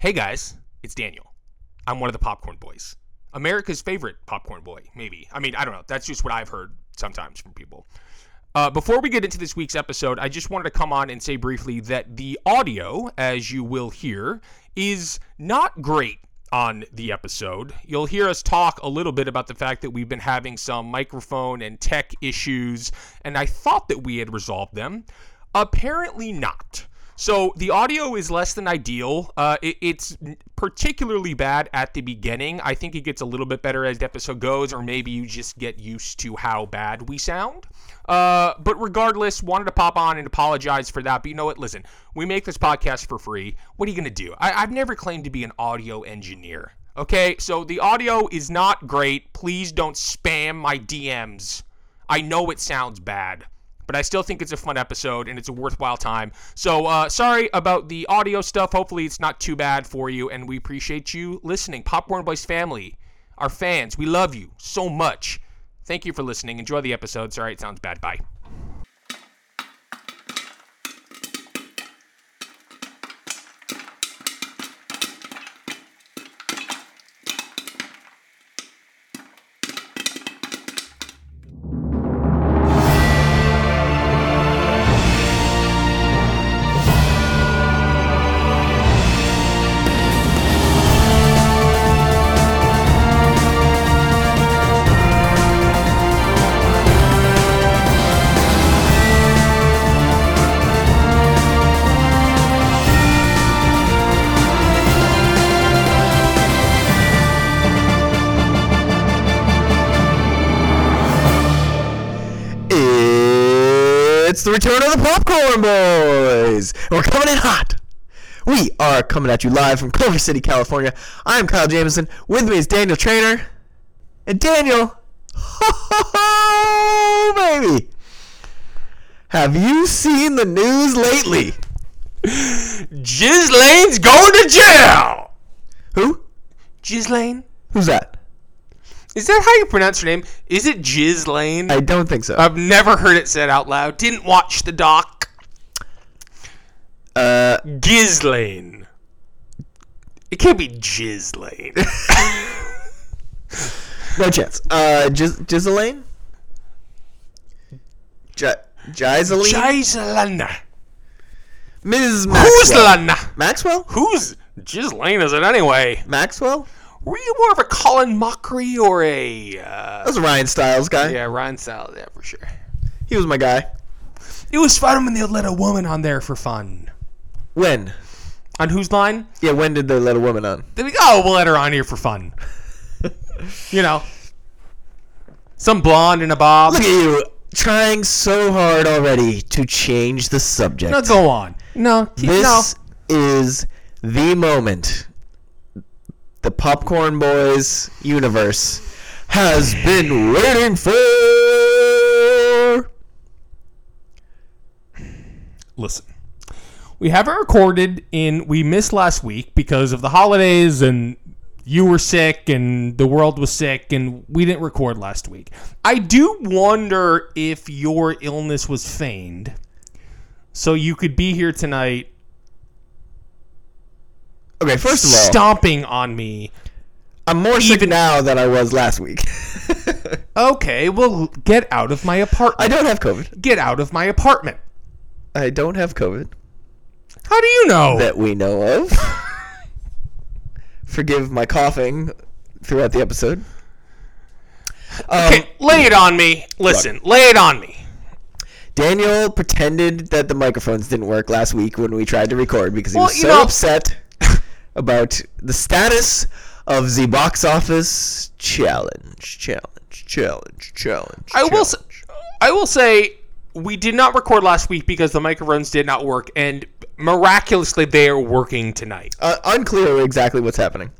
Hey guys, it's Daniel. I'm one of the popcorn boys. America's favorite popcorn boy, maybe. I mean, I don't know. That's just what I've heard sometimes from people. Uh, before we get into this week's episode, I just wanted to come on and say briefly that the audio, as you will hear, is not great on the episode. You'll hear us talk a little bit about the fact that we've been having some microphone and tech issues, and I thought that we had resolved them. Apparently not. So the audio is less than ideal. Uh, it, it's particularly bad at the beginning. I think it gets a little bit better as the episode goes, or maybe you just get used to how bad we sound. Uh, but regardless, wanted to pop on and apologize for that. But you know what? Listen, we make this podcast for free. What are you going to do? I, I've never claimed to be an audio engineer. Okay, so the audio is not great. Please don't spam my DMs. I know it sounds bad but I still think it's a fun episode and it's a worthwhile time. So uh, sorry about the audio stuff. Hopefully it's not too bad for you, and we appreciate you listening. Popcorn Boys family, our fans, we love you so much. Thank you for listening. Enjoy the episode. Sorry it sounds bad. Bye. Return of the Popcorn Boys. We're coming in hot. We are coming at you live from Culver City, California. I'm Kyle Jameson. With me is Daniel Trainer. And Daniel, oh, baby. Have you seen the news lately? Ghislaine's going to jail. Who? Ghislaine? Who's that? Is that how you pronounce her name? Is it Ghislaine? I don't think so. I've never heard it said out loud. Didn't watch the doc. Uh, Ghislaine. It can't be Ghislaine. no chance. Uh, Giz- Giseline? J-? Giselana. Ms. Who's Maxwell. Lana? Maxwell? Who's Ghislaine is it anyway? Maxwell? Were you more of a Colin Mochrie or a uh, That was a Ryan Stiles guy. yeah Ryan Stiles. Yeah, for sure. He was my guy. It was fun when they let a woman on there for fun. When? On whose line? Yeah, when did they let a woman on? They be, oh, we'll let her on here for fun. you know, some blonde in a bob. Look at you, trying so hard already to change the subject. no, go on. No, keep, this no. is the moment the Popcorn Boys universe has been waiting for. listen. We haven't recorded in we missed last week because of the holidays and you were sick and the world was sick and we didn't record last week. I do wonder if your illness was feigned so you could be here tonight Okay, first of all, stomping on me. I'm more sick even- now than I was last week. Okay, well get out of my apartment. I don't have COVID. get out of my apartment. I don't have COVID How do you know? that we know of. Forgive my coughing throughout the episode. Um, okay, lay it on me. Listen, lay it on me. Daniel pretended that the microphones didn't work last week when we tried to record because he Well, was so know- upset about the status of the box office challenge, challenge, challenge, challenge. I will. s- challenge. I will say we did not record last week because the microphones did not work, and miraculously they are working tonight. Uh, unclear exactly what's happening.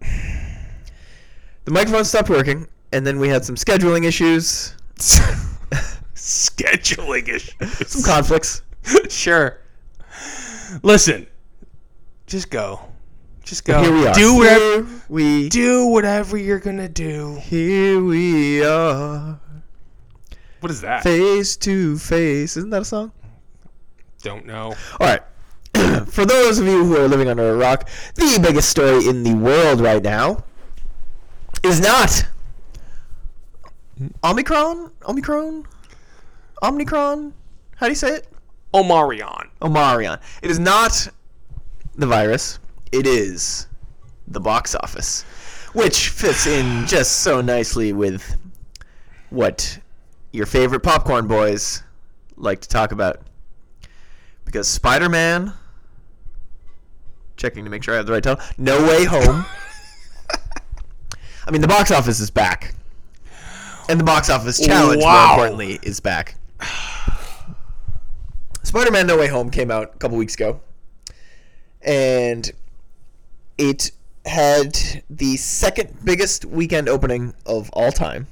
The microphone stopped working, and then we had some scheduling issues, Scheduling issues. some conflicts. sure. Listen, just go. Just go. Here we are. Do whatever. Here we Do whatever you're gonna do. here we are, What is that? face to face. Isn't that a song? Don't know. All right. for those of you who are living under a rock, the biggest story in the world right now is not Omicron? Omicron? Omicron? How do you say it? Omarion. Omarion. It is not the virus. It is the box office, which fits in just so nicely with what your favorite popcorn boys like to talk about. Because Spider-Man, checking to make sure I have the right title, No Way Home. I mean, the box office is back. And the box office challenge, Wow. more importantly, is back. Spider-Man: No Way Home came out a couple weeks ago, and it had the second biggest weekend opening of all time.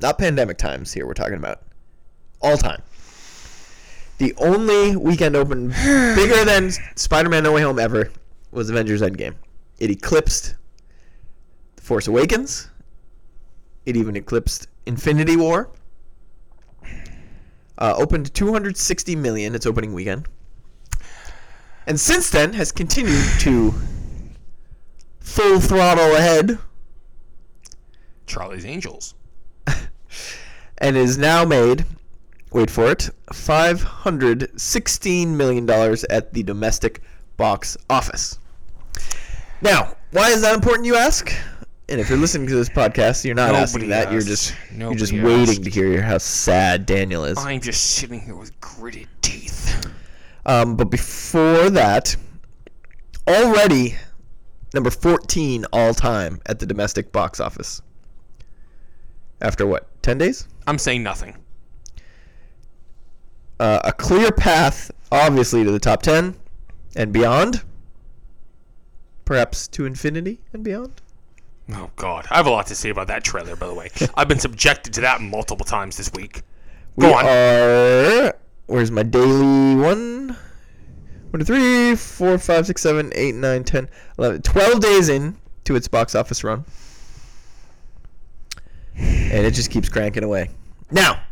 Not pandemic times here. We're talking about all time. The only weekend open bigger than Spider-Man: No Way Home ever was Avengers: Endgame. It eclipsed The Force Awakens. It even eclipsed Infinity War. Uh, opened 260 million its opening weekend, and since then has continued to full throttle ahead, Charlie's Angels. and is now made. Wait for it. 516 million dollars at the domestic box office. Now, why is that important? You ask. And if you're listening to this podcast, you're not asking Nobody that. You're asked. just you're just Nobody waiting to hear how sad Daniel is. I'm just sitting here with gritted teeth. Um, but before that, already number 14 all time at the domestic box office. After what? 10 days? I'm saying nothing. Uh, a clear path, obviously, to the top 10 and beyond. Perhaps to infinity and beyond. Oh God, I have a lot to say about that trailer. By the way, I've been subjected to that multiple times this week. We Go on. are. Where's my daily one? One, two, three, four, five, six, seven, eight, nine, ten, eleven. Twelve days in to its box office run. And it just keeps cranking away. Now,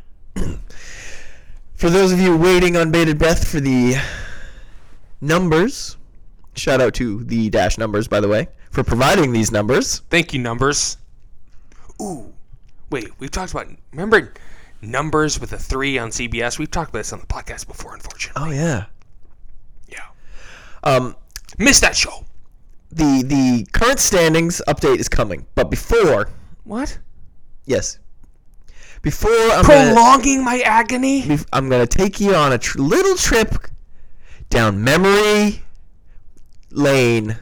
for those of you waiting on bated breath for the numbers, shout out to the dash numbers, by the way, for providing these numbers. Thank you, numbers. Ooh, wait, we've talked about remember numbers with a three on CBS. We've talked about this on the podcast before, unfortunately. Oh, yeah. Yeah, Um, missed that show. the the current standings update is coming, but before What? yes, before I'm gonna, Prolonging my agony. bef- I'm gonna take you on a tr- little trip down memory lane.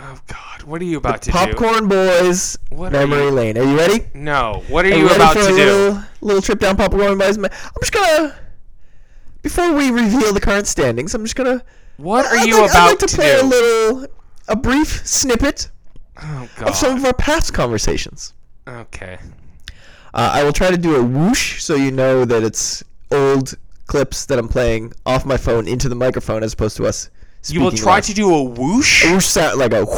Oh God, what are you about to do? Popcorn Boys What memory you- lane. Are you ready? No, what are Are you ready about to do? little little trip down Popcorn Boys? I'm just gonna before we reveal the current standings. I'm just gonna. What are I'd you like, about I'd like to, to play do? a little, a brief snippet oh of some of our past conversations. Okay. Uh, I will try to do a whoosh so you know that it's old clips that I'm playing off my phone into the microphone as opposed to us. You will try live. to do a whoosh. A whoosh sound like a. Whoosh.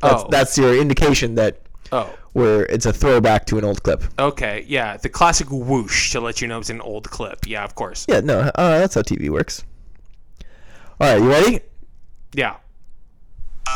That's, Oh. that's your indication that Oh. where it's a throwback to an old clip. Okay, yeah, the classic whoosh to let you know it's an old clip. Yeah, of course. Yeah, no, uh, that's how TV works. All right, you ready? Yeah.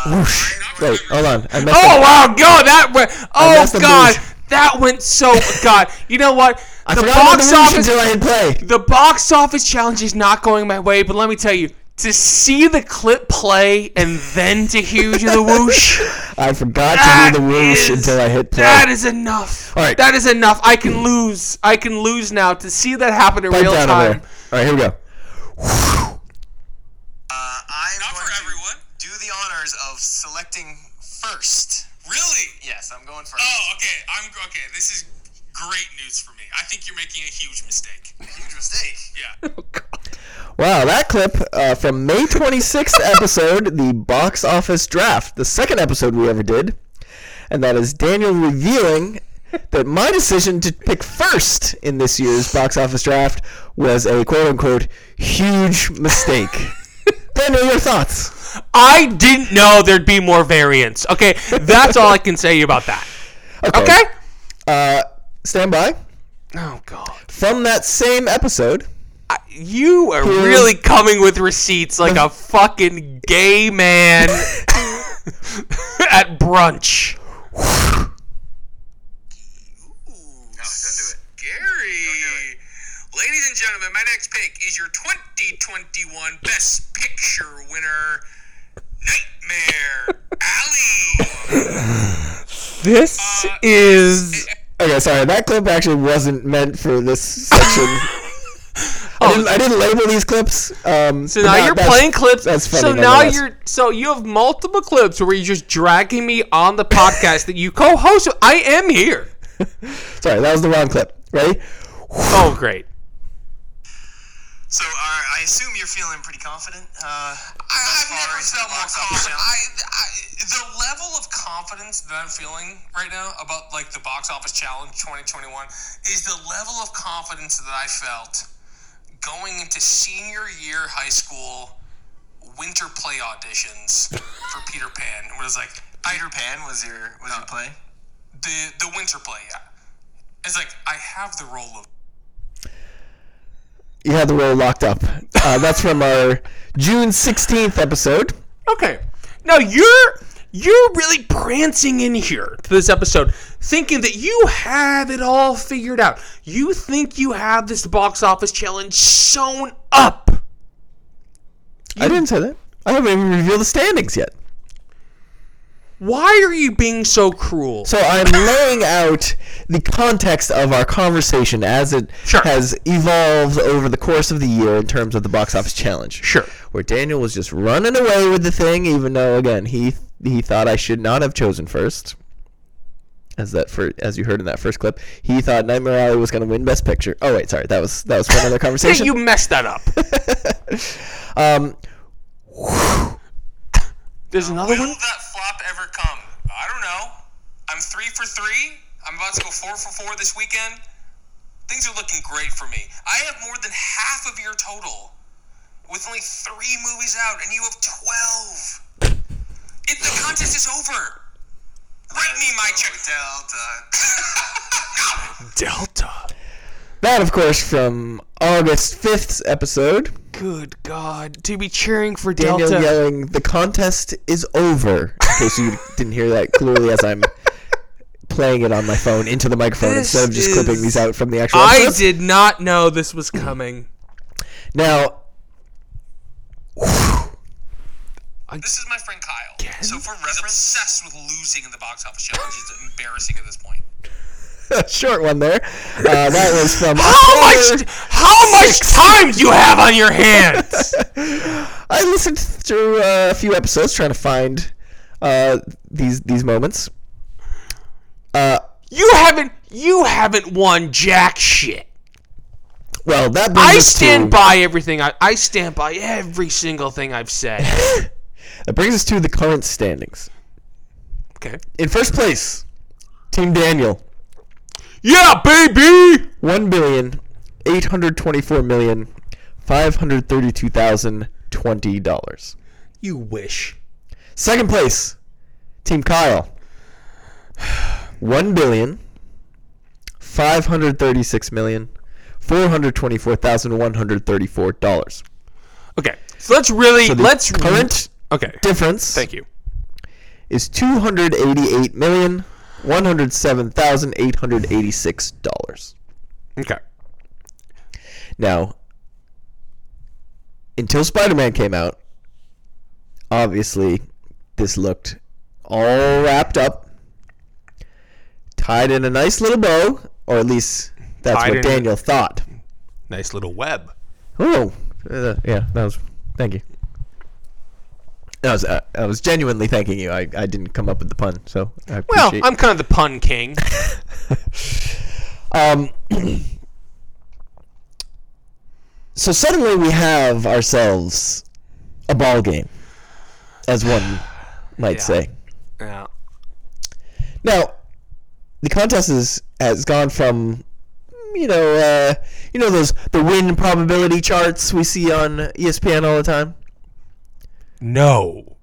Whoosh. Wait, hold on. I messed Oh up. wow, God, that went. Oh messed up God, whoosh. that went so. God, you know what? I The forgot about box the whoosh office. until I hit play. The box office challenge is not going my way, but let me tell you, to see the clip play and then to hear you do the whoosh, I forgot that to do the whoosh is- until I hit play. That is enough. All right. That is enough. I can lose. I can lose now to see that happen in Pipe real time. All right, here we go. Uh, I'm Not going for to everyone. do the honors of selecting first. Really? Yes, I'm going first. Oh, okay. I'm okay. This is great news for me. I think you're making a huge mistake. A huge mistake. Yeah. Wow, that clip uh, from May 26th episode, the box office draft, the second episode we ever did. And that is Daniel revealing that my decision to pick first in this year's box office draft was a quote unquote huge mistake. Daniel, your thoughts? I didn't know there'd be more variants. Okay, that's all I can say about that. Okay. Uh, stand by. Oh God. From that same episode, you are Here's- really coming with receipts like a fucking gay man at brunch. Scary. Ladies and gentlemen, my next pick is your 2021 Best Picture winner, Nightmare Alley. This Uh, is Okay, sorry. That clip actually wasn't meant for this section. I, didn't, I didn't label these clips. Um, so now that- you're playing clips. That's funny. so now you're so you have multiple clips where you're just dragging me on the podcast that you co-host. I am here. sorry. That was the wrong clip. Ready? Oh great. So uh, I assume you're feeling pretty confident. Uh, I, I've far never felt more confident. I, I, the level of confidence that I'm feeling right now about like the box office challenge 2021 is the level of confidence that I felt going into senior year high school winter play auditions for Peter Pan. It was like Peter Pan was your was your play. the the winter play. Yeah, it's like I have the role of You have the role locked up. Uh, that's from our June 16th episode. Okay. Now you're you're really prancing in here to this episode thinking that you have it all figured out. You think you have this box office challenge sewn up. I didn't say that. I haven't even revealed the standings yet. Why are you being so cruel? So I'm laying out the context of our conversation as it Sure. has evolved over the course of the year in terms of the box office challenge. Sure. Where Daniel was just running away with the thing, even though again he he thought I should not have chosen first. As that for as you heard in that first clip, he thought Nightmare Alley was going to win Best Picture. Oh wait, sorry, that was that was for another Hey, conversation. you messed that up. um, There's another Will one. that flop ever come? I don't know. I'm three for three. I'm about to go four for four this weekend. Things are looking great for me. I have more than half of your total with only three movies out, and you have 12. It, the contest is over. Write me my check. Delta. Delta. that of course from August 5th's episode. Good God. To be cheering for Daniel Delta. yelling, "The contest is over!" In case you didn't hear that clearly, as I'm playing it on my phone into the microphone This instead of just clipping these out from the actual I episodes. did not know this was coming. Now, This is my friend Kyle. So for reference, he's obsessed with losing in the box office challenge. It's embarrassing at this point. short one there. Uh, that was from How much? How much time do you have on your hands? I listened through uh, a few episodes trying to find uh, these these moments. Uh, You haven't. You haven't won jack shit. well, that I stand to, by everything. I, I stand by every single thing I've said. That brings us to the current standings. Okay. In first place, Team Daniel, Yeah, baby. one billion eight hundred twenty-four million five hundred thirty-two thousand twenty dollars. You wish. Second place, Team Kyle, one billion five hundred thirty-six million four hundred twenty-four thousand one hundred thirty-four dollars. Okay. So let's really So let's current Okay. difference Thank you. is two hundred eighty-eight million one hundred seven thousand eight hundred eighty-six dollars. Okay. Now, until Spider-Man came out, obviously this looked all wrapped up, tied in a nice little bow, or at least that's Tied what Daniel thought. Nice little web. Oh, uh, yeah, that was. Thank you. That was. Uh, I was genuinely thanking you. I, I didn't come up with the pun, so I Well, appreciate. I'm kind of the pun king. Um, so suddenly we have ourselves a ball game, as one might Yeah. say. Yeah. Now, the contest is, has gone from, you know, uh, you know those the win probability charts we see on ESPN all the time. No.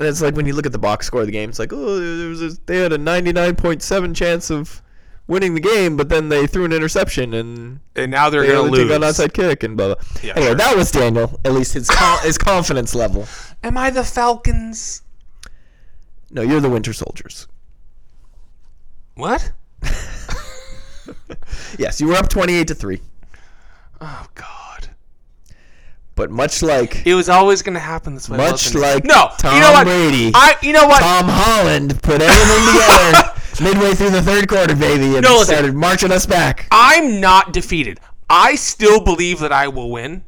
And it's like when you look at the box score of the game, it's like, oh, there was a, they had a 99.7 chance of winning the game, but then they threw an interception and And now they're they gonna only lose. took an outside kick and blah blah. Yeah, anyway, sure. that was Daniel. At least his his confidence level. Am I the Falcons? No, you're the Winter Soldiers. What? Yes, you were up twenty eight to three. Oh God! But much like It was always gonna happen this way. much like no. Tom you know what? Brady, I. You know what? Tom Holland put everything together midway through the third quarter, baby, and No, listen. started marching us back. I'm not defeated. I still believe that I will win.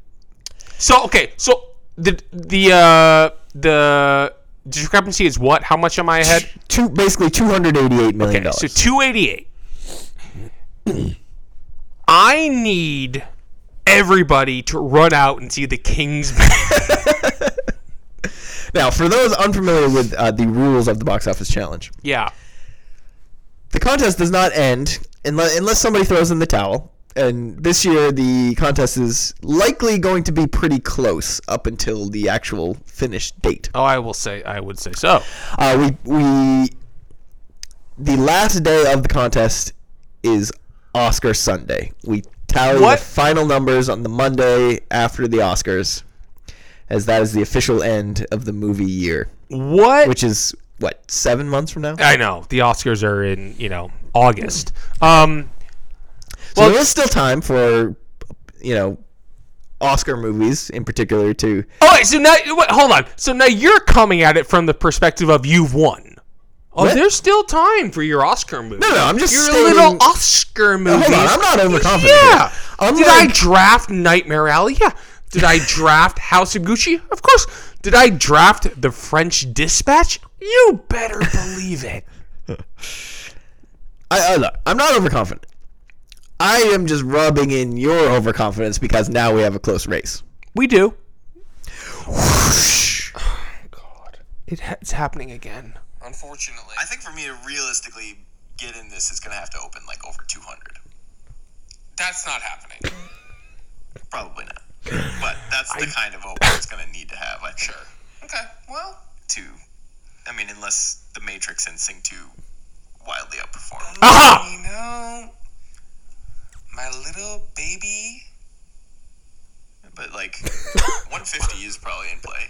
So okay, so the the uh the discrepancy is what? How much am I ahead? Two, basically two hundred eighty eight million dollars. Okay, so 288. I need everybody to run out and see the Kings. now, for those unfamiliar with uh, the rules of the box office challenge, yeah. the contest does not end unless, unless somebody throws in the towel. And this year, the contest is likely going to be pretty close up until the actual finish date. Oh, I will say. I would say so. Uh, we we the last day of the contest is Oscar Sunday. We tally What? the final numbers on the Monday after the Oscars, as that is the official end of the movie year, What? which is what seven months from now. I know the Oscars are in you know August. Um. So Well- there is still time for you know Oscar movies in particular to. Oh, wait, so now wait, hold on. So now you're coming at it from the perspective of you've won. Oh, What? there's still time for your Oscar movie. No, no, I'm just your stating- little Oscar movie. Hold on, I'm not overconfident. Yeah. I'm Did I draft Nightmare Alley? Yeah. Did I draft House of Gucci? Of course. Did I draft The French Dispatch? You better believe it. I, I look, I'm not overconfident. I am just rubbing in your overconfidence because now we have a close race. We do. Oh, God, it ha- it's happening again. Unfortunately. I think for me to realistically get in this, it's gonna have to open like over 200. That's not happening. Probably not. But that's the kind of open it's gonna need to have. I'm Sure. Okay. Well, To, I mean, unless the Matrix and Sing 2 wildly outperform. Oh, Aha! you know, my little baby. But like, 150 is probably in play.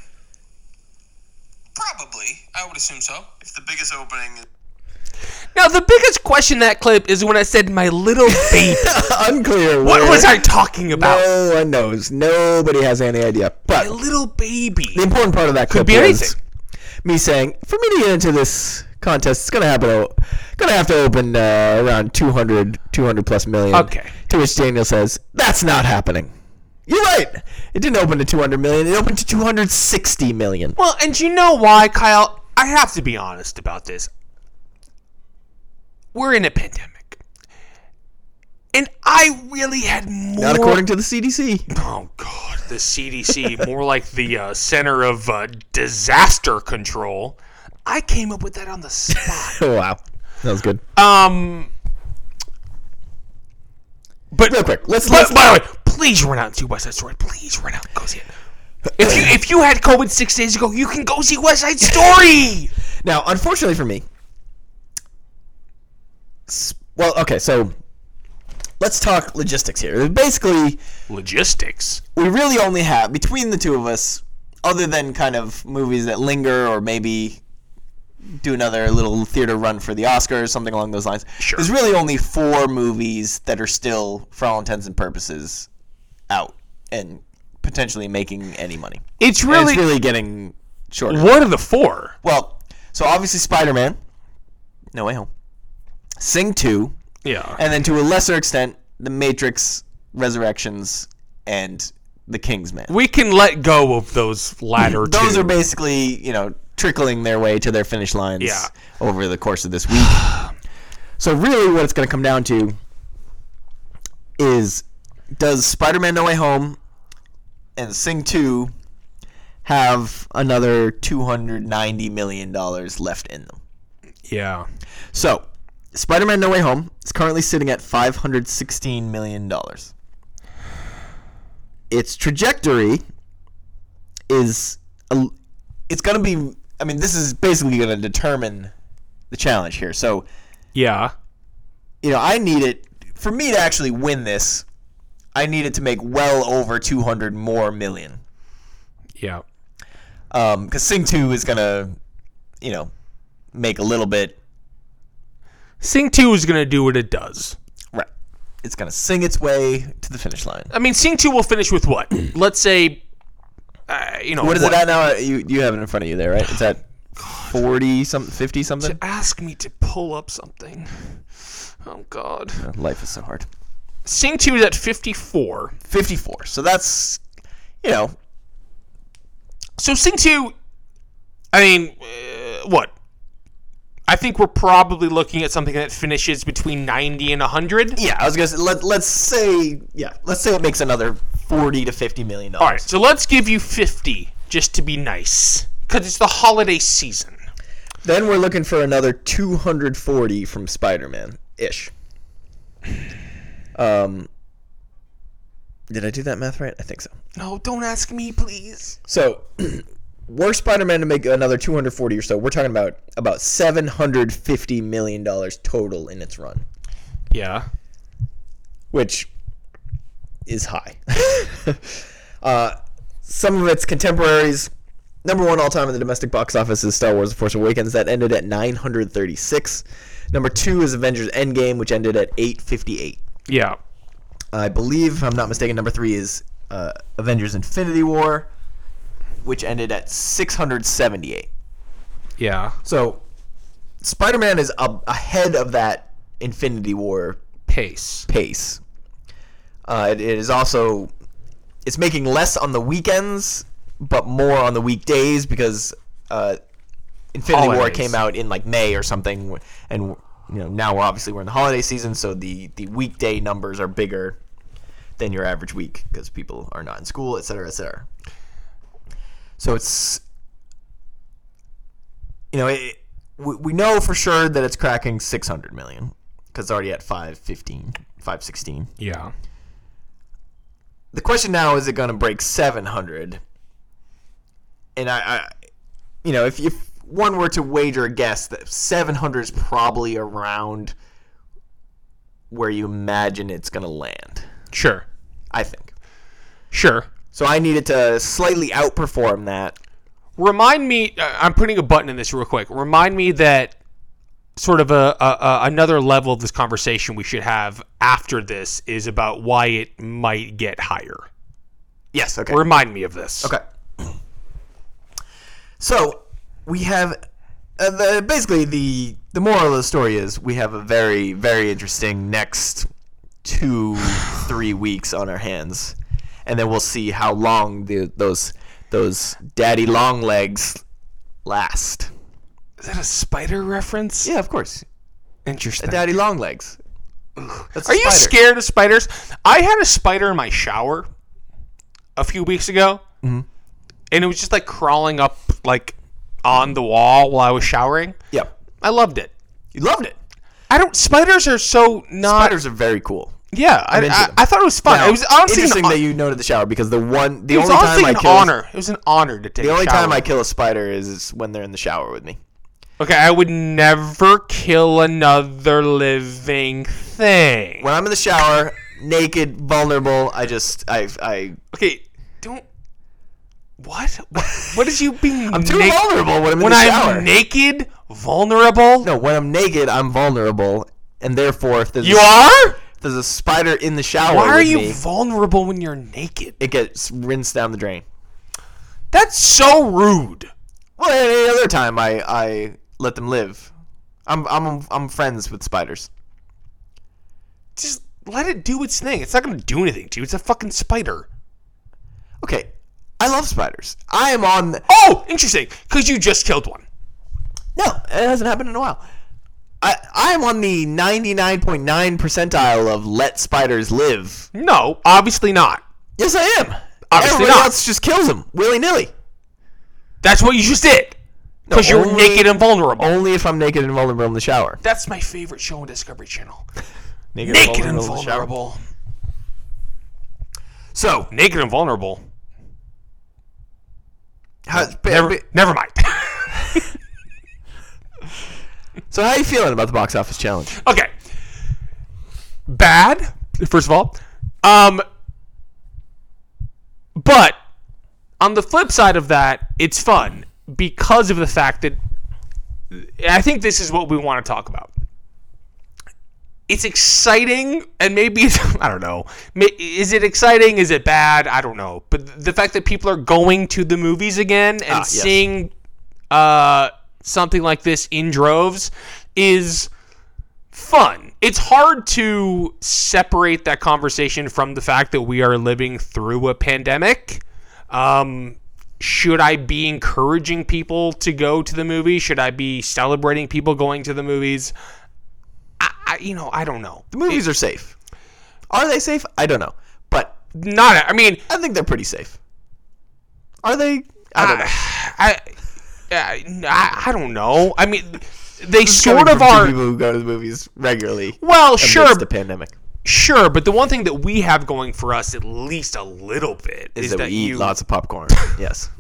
Probably. I would assume so. If the biggest opening Is- Now the biggest question in that clip is when I said my little baby. Unclear. what was I talking about? No one knows. Nobody has any idea. My But little baby. the important part of that clip be was anything. me saying, for me to get into this contest, it's gonna happen. Gonna have to open uh, around 200, 200 plus million. Okay. To which Daniel says, "That's not happening." You're right. It didn't open to 200 million. It opened to 260 million. Well, and you know why, Kyle? I have to be honest about this. We're in a pandemic. And I really had more. Not according to the CDC. Oh, God. The CDC, more like the uh, Center of uh, Disaster Control. I came up with that on the spot. Oh wow, that was good. um. But Real quick, let's By, let's by the way, please run out and see West Side Story. Please run out and go see it. If you if you had COVID six days ago, you can go see West Side Story. Now, unfortunately for me, well, okay, so let's talk logistics here. Basically, Logistics. we really only have between the two of us, other than kind of movies that linger or maybe do another little theater run for the Oscars, something along those lines. Sure. There's really only four movies that are still, for all intents and purposes, out and potentially making any money. It's And really, it's really getting shorter. what are the four? Well, so obviously Spider-Man, No Way Home, Sing 2, Yeah. and then to a lesser extent, The Matrix Resurrections and The Kingsman. We can let go of those latter two. Those are basically, you know, trickling their way to their finish lines Yeah. over the course of this week. so really what it's going to come down to is does Spider-Man No Way Home and Sing 2 have another 290 million dollars left in them? yeah. So, Spider-Man: No Way Home is currently sitting at 516 million dollars. Its trajectory is a, it's going to be I mean, this is basically going to determine the challenge here. So, Yeah. you know, I need it for me to actually win this. I need it to make well over 200 more million. Yeah. Um, because Sing 2 is gonna, you know, make a little bit. Sing 2 is going to do what it does. Right. It's gonna sing its way to the finish line. I mean, Sing 2 will finish with what? Let's say, uh, you know. What is it at now? You you have it in front of you there, right? It's at 40 something, 50 something. Ask me to pull up something. Oh, God. Life is so hard. Sing 2 is at 54. 54. So that's, you know, So Sing 2, I mean, uh, what? I think we're probably looking at something that finishes between 90 and 100. yeah. I was gonna say, let let's say yeah, let's say it makes another 40 to 50 million dollars. All right, so let's give you 50 just to be nice because it's the holiday season. Then we're looking for another 240 from Spider-Man ish. Um, did I do that math right? I think so. No, don't ask me, please. So, were Spider-Man to make another 240 or so, we're talking about about 750 million dollars total in its run, Yeah. which is high. uh, some of its contemporaries. Number one all time in the domestic box office is Star Wars: The Force Awakens, that ended at 936. Number two is Avengers: Endgame, which ended at 858. Yeah. I believe, if I'm not mistaken, number three is uh, Avengers: Infinity War, which ended at 678. Yeah. So, Spider-Man is a- ahead of that Infinity War Pace. pace. Uh, it, it is also it's making less on the weekends, but more on the weekdays because uh, Infinity War Holidays. came out in like May or something, and you know now we're obviously we're in the holiday season, so the the weekday numbers are bigger than your average week because people are not in school, et cetera, et cetera. So it's you know it, we, we know for sure that it's cracking 600 million because it's already at 515 516 Yeah. the question now is it going to break 700 and I, I you know if, if one were to wager a guess that 700 is probably around where you imagine it's going to land Sure. i think Sure. so i needed to slightly outperform that Remind me. Uh, I'm putting a button in this real quick. Remind me that sort of a, a, a another level of this conversation we should have after this is about why it might get higher. yes okay Remind me of this. Okay. So we have uh, the, basically the the moral of the story is we have a very very interesting next two three weeks on our hands, and then we'll see how long the, those those daddy long legs last. Is that a spider reference? Yeah, of course, Interesting. daddy long legs. That's Are you scared of spiders? I had a spider in my shower a few weeks ago, Mm-hmm. and it was just like crawling up like on the wall while I was showering. Yep, I loved it. you loved it. I don't. Spiders are so not. Spiders are very cool. Yeah, I, I. I thought it was fun. Now, it was honestly interesting an, that you noted the shower because the one the it was only time I an kill honor. It was an honor to take. the only time I kill a spider is, is when they're in the shower with me. Okay, I would never kill another living thing. when I'm in the shower, naked, vulnerable, I just I I Okay. What? What, what is you being? I'm too nak- vulnerable when I'm in When the I'm shower. naked, vulnerable. no, when I'm naked, I'm vulnerable, and therefore if there's You a, are. if there's a spider in the shower Why are with you me, vulnerable when you're naked? it gets rinsed down the drain. That's so rude. Well, any other time I I let them live. I'm I'm I'm friends with spiders. Just let it do its thing. It's not gonna do anything to you. It's a fucking spider. Okay, I love spiders. I am on. Oh, interesting. Because you just killed one. No, it hasn't happened in a while. I I am on the 99.9 percentile of let spiders live. No, obviously not. Yes, I am. Obviously Everybody not. else just kills them willy nilly. That's what you just did. Because you're naked and vulnerable. Only if I'm naked and vulnerable in the shower. That's my favorite show on Discovery Channel. Naked, Naked and the shower. vulnerable. So, Naked and vulnerable. How, Never, never mind. so how are you feeling about the box office challenge? okay. Bad, First of all, um, but on the flip side of that, it's fun because of the fact that I think this is what we want to talk about. It's exciting, and maybe I don't know. Is it exciting? Is it bad? I don't know. But the fact that people are going to the movies again and Ah, yes. seeing uh, something like this in droves is fun. It's hard to separate that conversation from the fact that we are living through a pandemic. Um, should I be encouraging people to go to the movies? Should I be celebrating people going to the movies? I, you know, I don't know. The movies are safe. Are they safe? I don't know, but Not. I mean, I think they're pretty safe. Are they? I don't know. I, I, I, don't know. I mean, they sort Coming of from two are. people who go to the movies regularly. Well, amidst sure, the pandemic sure, but the one thing that we have going for us, at least a little bit, is, is, that, that, we eat you. lots of popcorn. yes.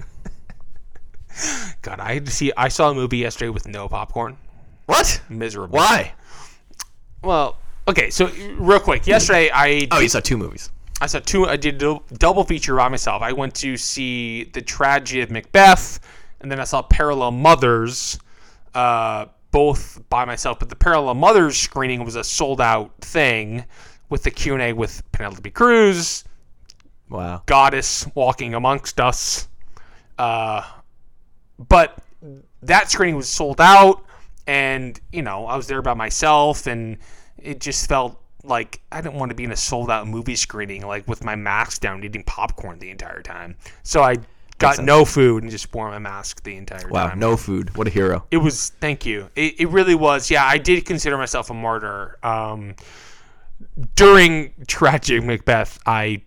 God, I had to see. I saw a movie yesterday with no popcorn. What? Miserable. Why? Well, okay. So real quick, yesterday I Oh, you saw two movies. I saw two. I did a double feature by myself. I went to see the tragedy of Macbeth, and then I saw Parallel Mothers, uh, both by myself. But the Parallel Mothers screening was a sold out thing with the Q and A with Penelope Cruz, Wow. goddess walking amongst us. Uh, but that screening was sold out, and you know I was there by myself, and it just felt like I didn't want to be in a sold out movie screening, like with my mask down, eating popcorn the entire time. So I got no food and just wore my mask the entire Wow. time. Wow, no food. What a hero. It was thank you. It, it really was. Yeah, I did consider myself a martyr. Um, during tragic Macbeth, I,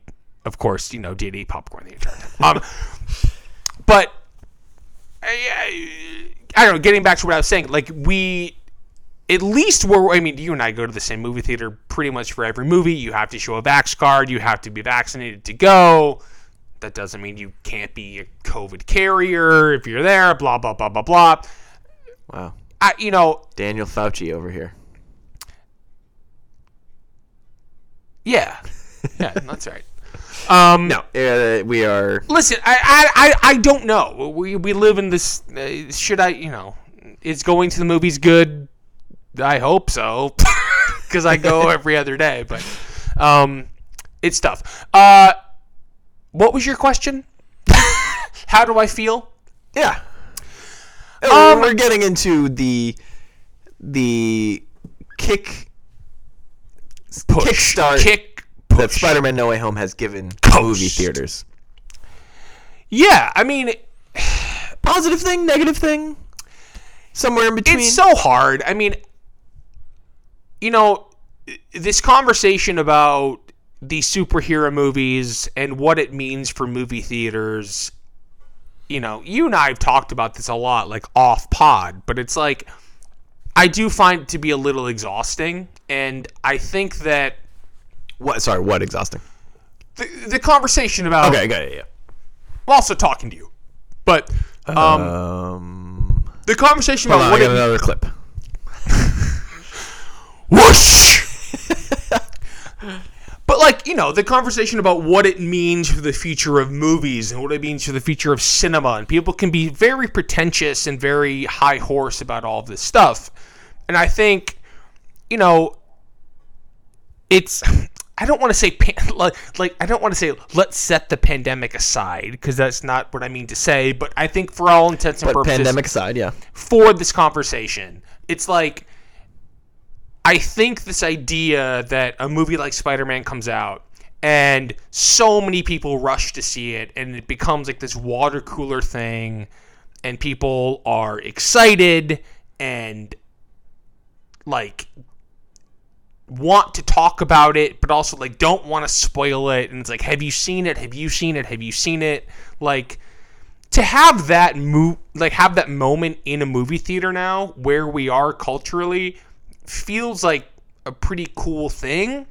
of course, you know, did eat popcorn the entire time. Um, but I, I, I don't know. Getting back to what I was saying, like we, at least we're. I mean, you and I go to the same movie theater pretty much for every movie. You have to show a vax card. You have to be vaccinated to go. That doesn't mean you can't be a COVID carrier if you're there. Blah blah blah blah blah. Wow. I, you know, Daniel Fauci over here. yeah, yeah, that's right. Um, No, uh, we are. Listen, I, I, I, I don't know. We, we live in this. Uh, should I, you know, is going to the movies good? I hope so, because I go every other day. But um, it's tough. Uh, what was your question? How do I feel? Yeah. Um, Oh, we're getting into the the kick Push, Kickstart kick, that. Spider-Man: No Way Home has given movie theaters. Yeah, I mean, Positive thing, negative thing, somewhere in between. It's so hard. I mean, you know, this conversation about these superhero movies and what it means for movie theaters. You know, you and I have talked about this a lot, like off pod, but it's like I do find it to be a little exhausting, and I think that what? Sorry, what? Exhausting. the, the conversation about Okay, got it. Yeah. I'm also talking to you, but um, Um. the conversation about on, I got it, another clip. whoosh. but like you know, the conversation about what it means for the future of movies and what it means for the future of cinema, and people can be very pretentious and very high horse about all of this stuff. And I think, you know, it's. I don't want to say pan- like, like I don't want to say let's set the pandemic aside because that's not what I mean to say. But I think for all intents and But purposes, pandemic aside, yeah. for this conversation. It's like I think this idea that a movie like Spider-Man comes out and so many people rush to see it and it becomes like this water cooler thing and people are excited and like want to talk about it but also like don't want to spoil it. And it's like have you seen it? Have you seen it? Have you seen it? Like to have that mo- like have that moment in a movie theater now where we are culturally feels like a pretty cool thing.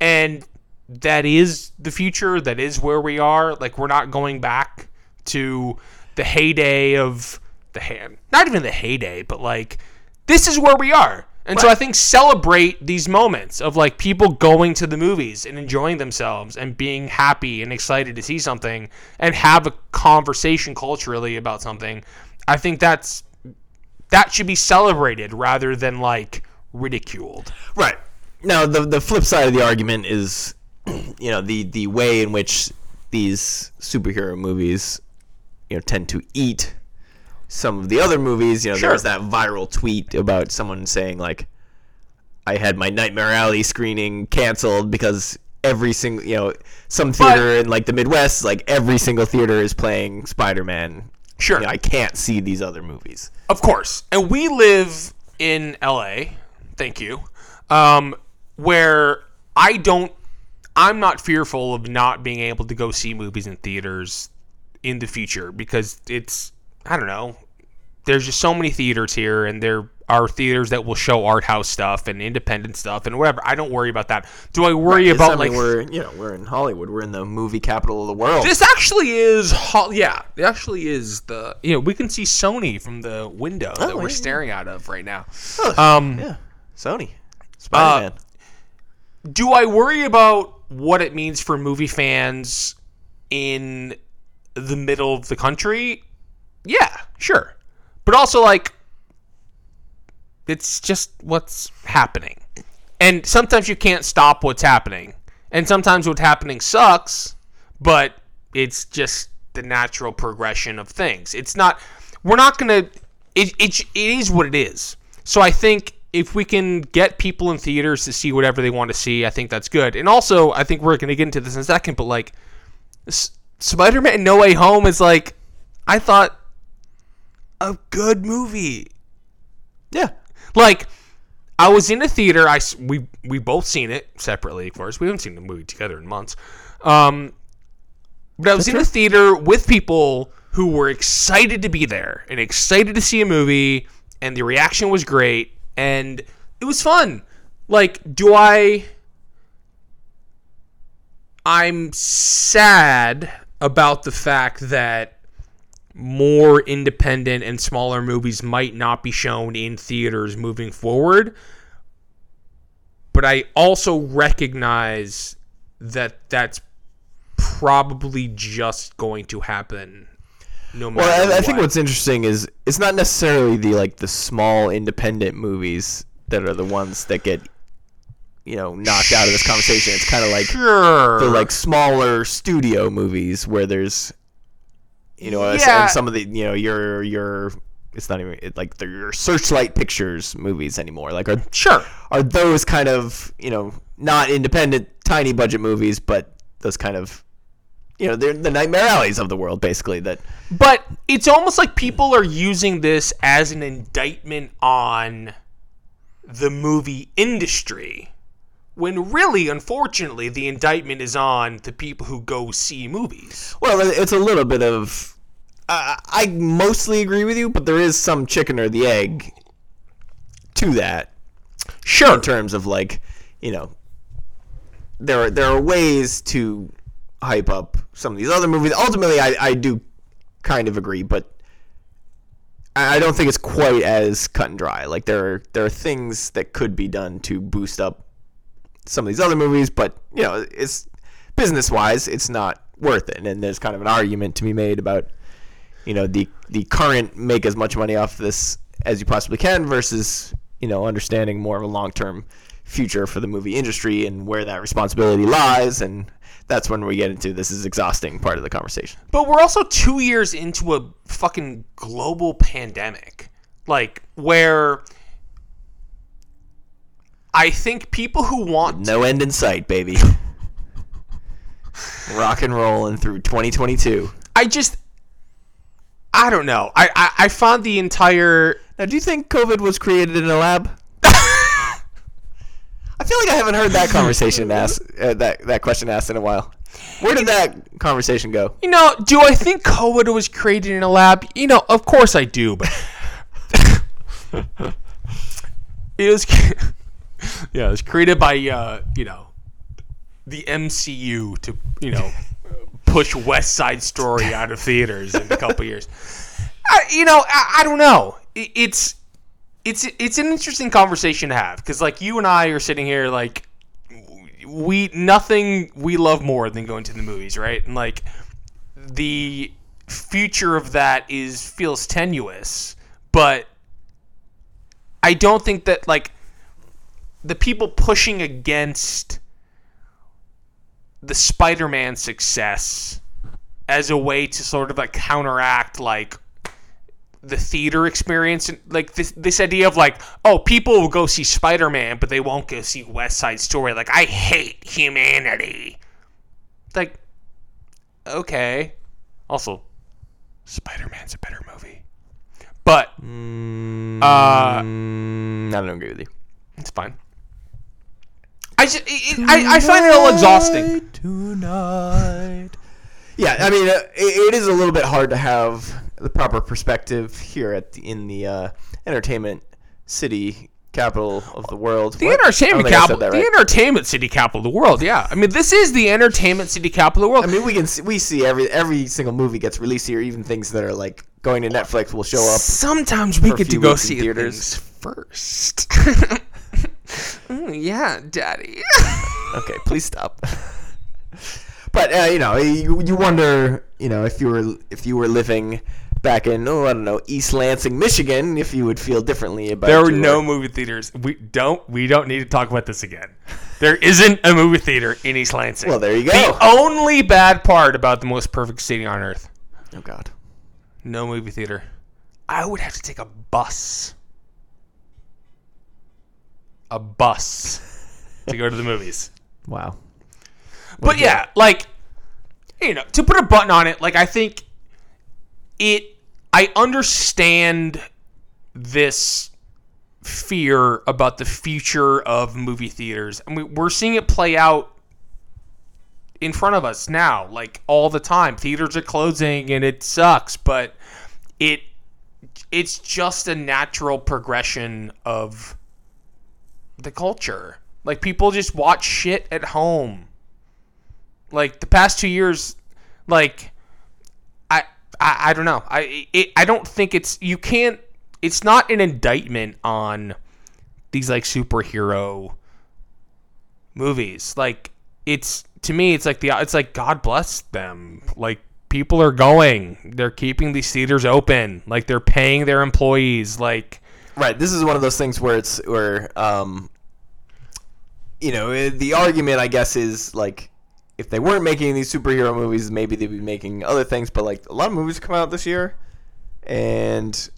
And that is the future. That is where we are. Like we're not going back to the heyday of the hand not even the heyday but like this is where we are And so I think celebrate these moments of like people going to the movies and enjoying themselves and being happy and excited to see something and have a conversation culturally about something. I think that's that should be celebrated rather than like ridiculed. Right. Now the the flip side of the argument is, you know, the the way in which these superhero movies, you know, tend to eat some of the other movies. You know, there was that viral tweet about someone saying like, "I had my Nightmare Alley screening canceled because." Every single, you know, some theater in like the Midwest, like every single theater is playing Spider-Man. Sure. You know, I can't see these other movies. Of course. And we live in LA, thank you, um, where I don't, I'm not fearful of not being able to go see movies in theaters in the future because it's, I don't know, there's just so many theaters here and there are theaters that will show art house stuff and independent stuff and whatever. I don't worry about that. Do I worry It's- about I mean, like we're you know we're in Hollywood. We're in the movie capital of the world. this actually is ho- yeah it actually is the you know we can see sony from the window that Oh, we're yeah. staring out of right now Oh, um yeah, Sony, Spider-Man. do I worry about what it means for movie fans in the middle of the country? Yeah, sure. But also like it's just what's happening. And sometimes you can't stop what's happening. And sometimes what's happening sucks, but it's just the natural progression of things. It's not we're not going to it, it it is what it is. So I think if we can get people in theaters to see whatever they want to see, I think that's good. And also, I think we're going to get into this in a second, but like S- Spider-Man No Way Home is like I thought a good movie. yeah, Like I was in a theater. I, we we both seen it separately, of course. We haven't seen the movie together in months. Um, but I was in a theater with people who were excited to be there and excited to see a movie, and the reaction was great, and it was fun. Like, do I? I'm sad about the fact that more independent and smaller movies might not be shown in theaters moving forward. But I also recognize that that's probably just going to happen no matter Well, I, I think what's interesting is it's not necessarily the like the small independent movies that are the ones that get you know knocked out of this conversation. It's kind of like sure. the like smaller studio movies where there's you know and some of the you know your your it's not even it, like your searchlight pictures movies anymore like are sure. are those kind of you know not independent tiny budget movies but those kind of you know they're the nightmare alleys of the world basically that But it's almost like people are using this as an indictment on the movie industry. When really, unfortunately, the indictment is on the people who go see movies. Well, it's a little bit of. I I mostly agree with you, but there is some chicken or the egg to that Sure. in terms of like, you know, there are there are ways to hype up some of these other movies. Ultimately, I I do kind of agree, but I I don't think it's quite as cut and dry. Like there are there are things that could be done to boost up some of these other movies, but you know, it's business wise, it's not worth it. And there's kind of an argument to be made about, you know, the the current make as much money off this as you possibly can versus you know understanding more of a long term future for the movie industry and where that responsibility lies. And that's when we get into this is exhausting part of the conversation. But we're also two years into a fucking global pandemic. Like, where I think people who want No end in sight, baby. Rock and rolling through 2022. I just I don't know. I, I I found the entire Now, do you think COVID was created in a lab? I feel like I haven't heard that conversation asked, uh, that that question asked in a while. Where did that conversation go? you know, do I think COVID was created in a lab? You know, of course I do, but it was yeah, it was created by uh, you know, the MCU to, you know, push West Side Story out of theaters in a couple years. I, you know, I, I don't know. It, it's it's it's an interesting conversation to have because like you and I are sitting here like we nothing we love more than going to the movies, right? And like the future of that is feels tenuous, but I don't think that like the people pushing against the Spider-Man success as a way to sort of like counteract like the theater experience like this this idea of like oh people will go see Spider-Man but they won't go see West Side Story. Like I hate humanity. Like okay. Also Spider-Man's a better movie. But uh Mm, I don't agree with you. it's fine I just I, I find it a little exhausting Tonight. Yeah, I mean, uh, it, it is a little bit hard to have the proper perspective here at the, in the uh, entertainment city capital of the world. The What? Entertainment think I said capital, that the entertainment city capital of the world. Yeah, I mean, this is the entertainment city capital of the world. I mean, we can see, we see every every single movie gets released here, even things that are like going to Netflix will show up. Sometimes we get to go see theaters. first. Mm, yeah, Daddy. Okay, please stop. but uh, you know, you, you wonder, you know, if you were if you were living back in oh I don't know East Lansing, Michigan, if you would feel differently about. there were your- no movie theaters. We don't. We don't need to talk about this again. There isn't a movie theater in East Lansing. Well, there you go. The only bad part about the most perfect city on earth: Oh God. no movie theater. I would have to take a bus. A bus to go to the movies. Wow. But yeah, like you know, to put a button on it, like I think it I understand this fear about the future of movie theaters. I mean, we're seeing it play out in front of us now, like all the time. Theaters are closing and it sucks, but it it's just a natural progression of the culture. Like people just watch shit at home. Like the past two years, like I I, I don't know. I it, I don't think it's you can't. It's not an indictment on these like superhero movies. Like it's to me, it's like the it's like God bless them. Like people are going, they're keeping these theaters open. Like they're paying their employees. Like Right. This is one of those things where it's where um, you know, eh, the argument I guess is like if they weren't making these superhero movies, maybe they'd be making other things. But like a lot of movies come out this year, and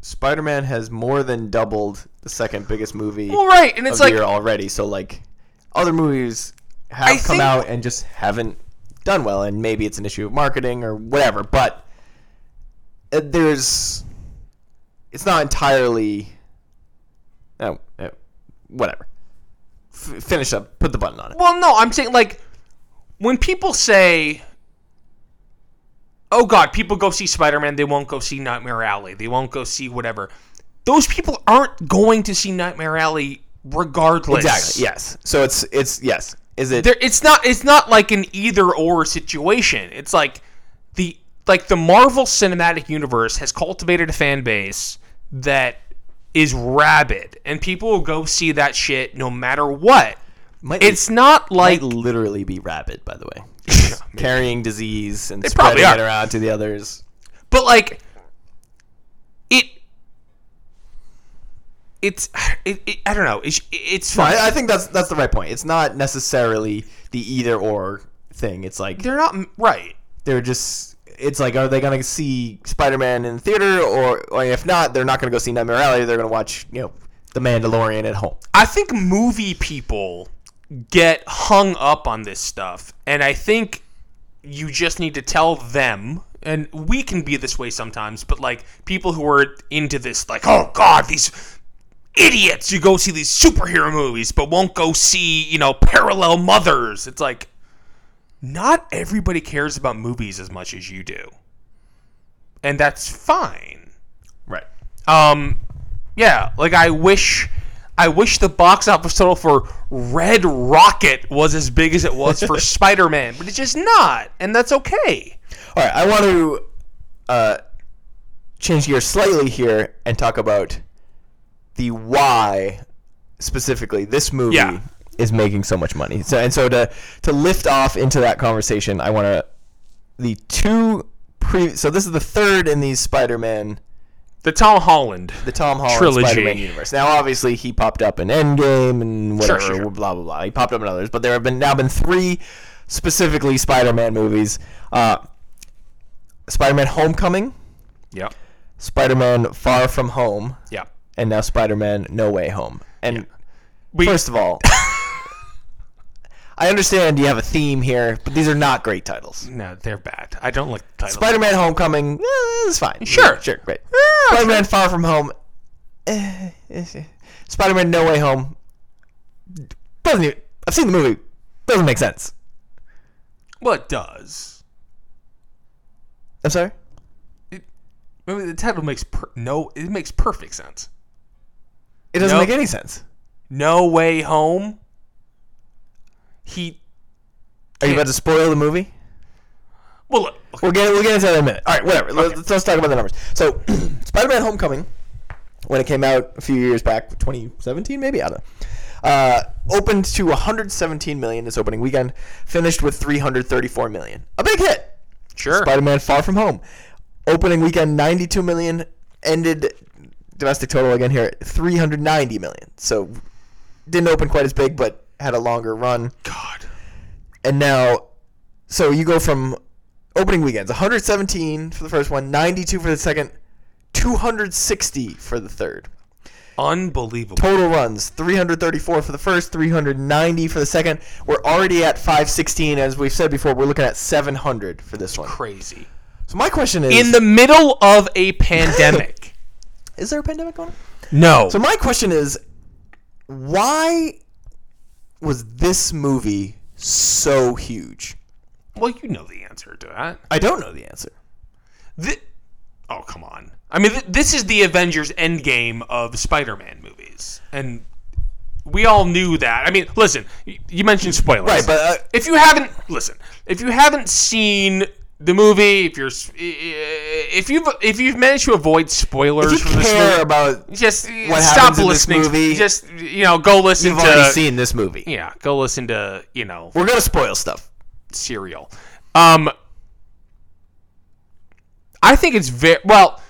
Spider-Man has more than doubled the second biggest movie well, right, and it's like year already. So like other movies have I come out and just haven't done well, and maybe it's an issue of marketing or whatever. But uh, there's it's not entirely oh, uh, whatever. F- finish up. Put the button on it. Well, no, I'm saying like when people say, "Oh God," people go see Spider-Man, they won't go see Nightmare Alley, they won't go see whatever. Those people aren't going to see Nightmare Alley regardless. Exactly. Yes. So it's it's yes. Is it? There, it's not. It's not like an either or situation. It's like the like the Marvel Cinematic Universe has cultivated a fan base that is rabid, and people will go see that shit no matter what. might, It's not like literally be rabid, by the way, carrying disease and probably spreading it around to the others. But like it it's it, it, I don't know. It's it's No, fine. I, I think that's that's the right point. It's not necessarily the either or thing. It's like They're not right. they're just. It's like, are they gonna see Spider-Man in the theater, or, or if not, they're not gonna go see Nightmare Alley. They're gonna watch, you know, The Mandalorian at home. I think movie people get hung up on this stuff, and I think you just need to tell them. And we can be this way sometimes, but like people who are into this, like, oh god, these idiots you go see these superhero movies but won't go see, you know, parallel mothers. It's like not everybody cares about movies as much as you do. And that's fine. Right. Um yeah, like I wish I wish the box office total for Red Rocket was as big as it was for Spider-Man, but it's just not, and that's okay. All right. I want to uh, change gears slightly here and talk about the why specifically this movie Yeah. Is making so much money. So and so to to lift off into that conversation, I want to the two pre. So this is the third in these Spider-Man, The Tom Holland. the Tom Holland Trilogy. Spider-Man universe. Now, obviously, he popped up in Endgame and whatever, sure. blah blah blah. He popped up in others, but there have been now been three specifically Spider-Man movies. Uh, Spider-Man: Homecoming, Yep. Spider-Man: Far From Home, Yep. and now Spider-Man: No Way Home. And We, First of all, I understand you have a theme here, but these are not great titles. no, they're bad. I don't like the title. Spider-Man: Homecoming eh, is fine. Sure. sure, great. Spider-Man: Far From Home. eh, eh, eh. Spider-Man: No Way Home. Doesn't even, I've seen the movie. Doesn't make sense. well, it does. I'm sorry. I mean, the title makes per- no. It makes perfect sense. It doesn't Nope. make any sense. No way home. He. Are you about to spoil the movie? Well, look, look, We'll get we'll get into that in a minute. All right, whatever. Let's, let's talk about the numbers. So, Spider-Man: Homecoming, when it came out a few years back, 2017 maybe, I don't know, uh, opened to 117 million this opening weekend, finished with 334 million. A big hit. sure. Spider-Man: Far From Home, opening weekend 92 million, ended domestic total again here at 390 million. So, didn't open quite as big, but had a longer run God. and now so you go from opening weekends 117 for the first one 92 for the second 260 for the third Unbelievable. total runs 334 for the first 390 for the second we're already at 516 as we've said before we're looking at 700 for this one Crazy. so my question is In the middle of a pandemic. is there a pandemic going on no. so my question is why was this movie so huge well, you know the answer to that. i don't know the answer oh, come on. I mean, th- this is the Avengers Endgame of Spider-Man movies, and we all knew that. I mean, listen, you mentioned spoilers, right but uh, if you haven't listen, if you haven't seen the movie, if you're if you've if you've managed to avoid spoilers if you from care movie, about just what stop happens in this listening. movie, just you know, go listen You've to already seen this movie. yeah, go listen to you know We're gonna spoil stuff. Serial. Um, I think it's very well.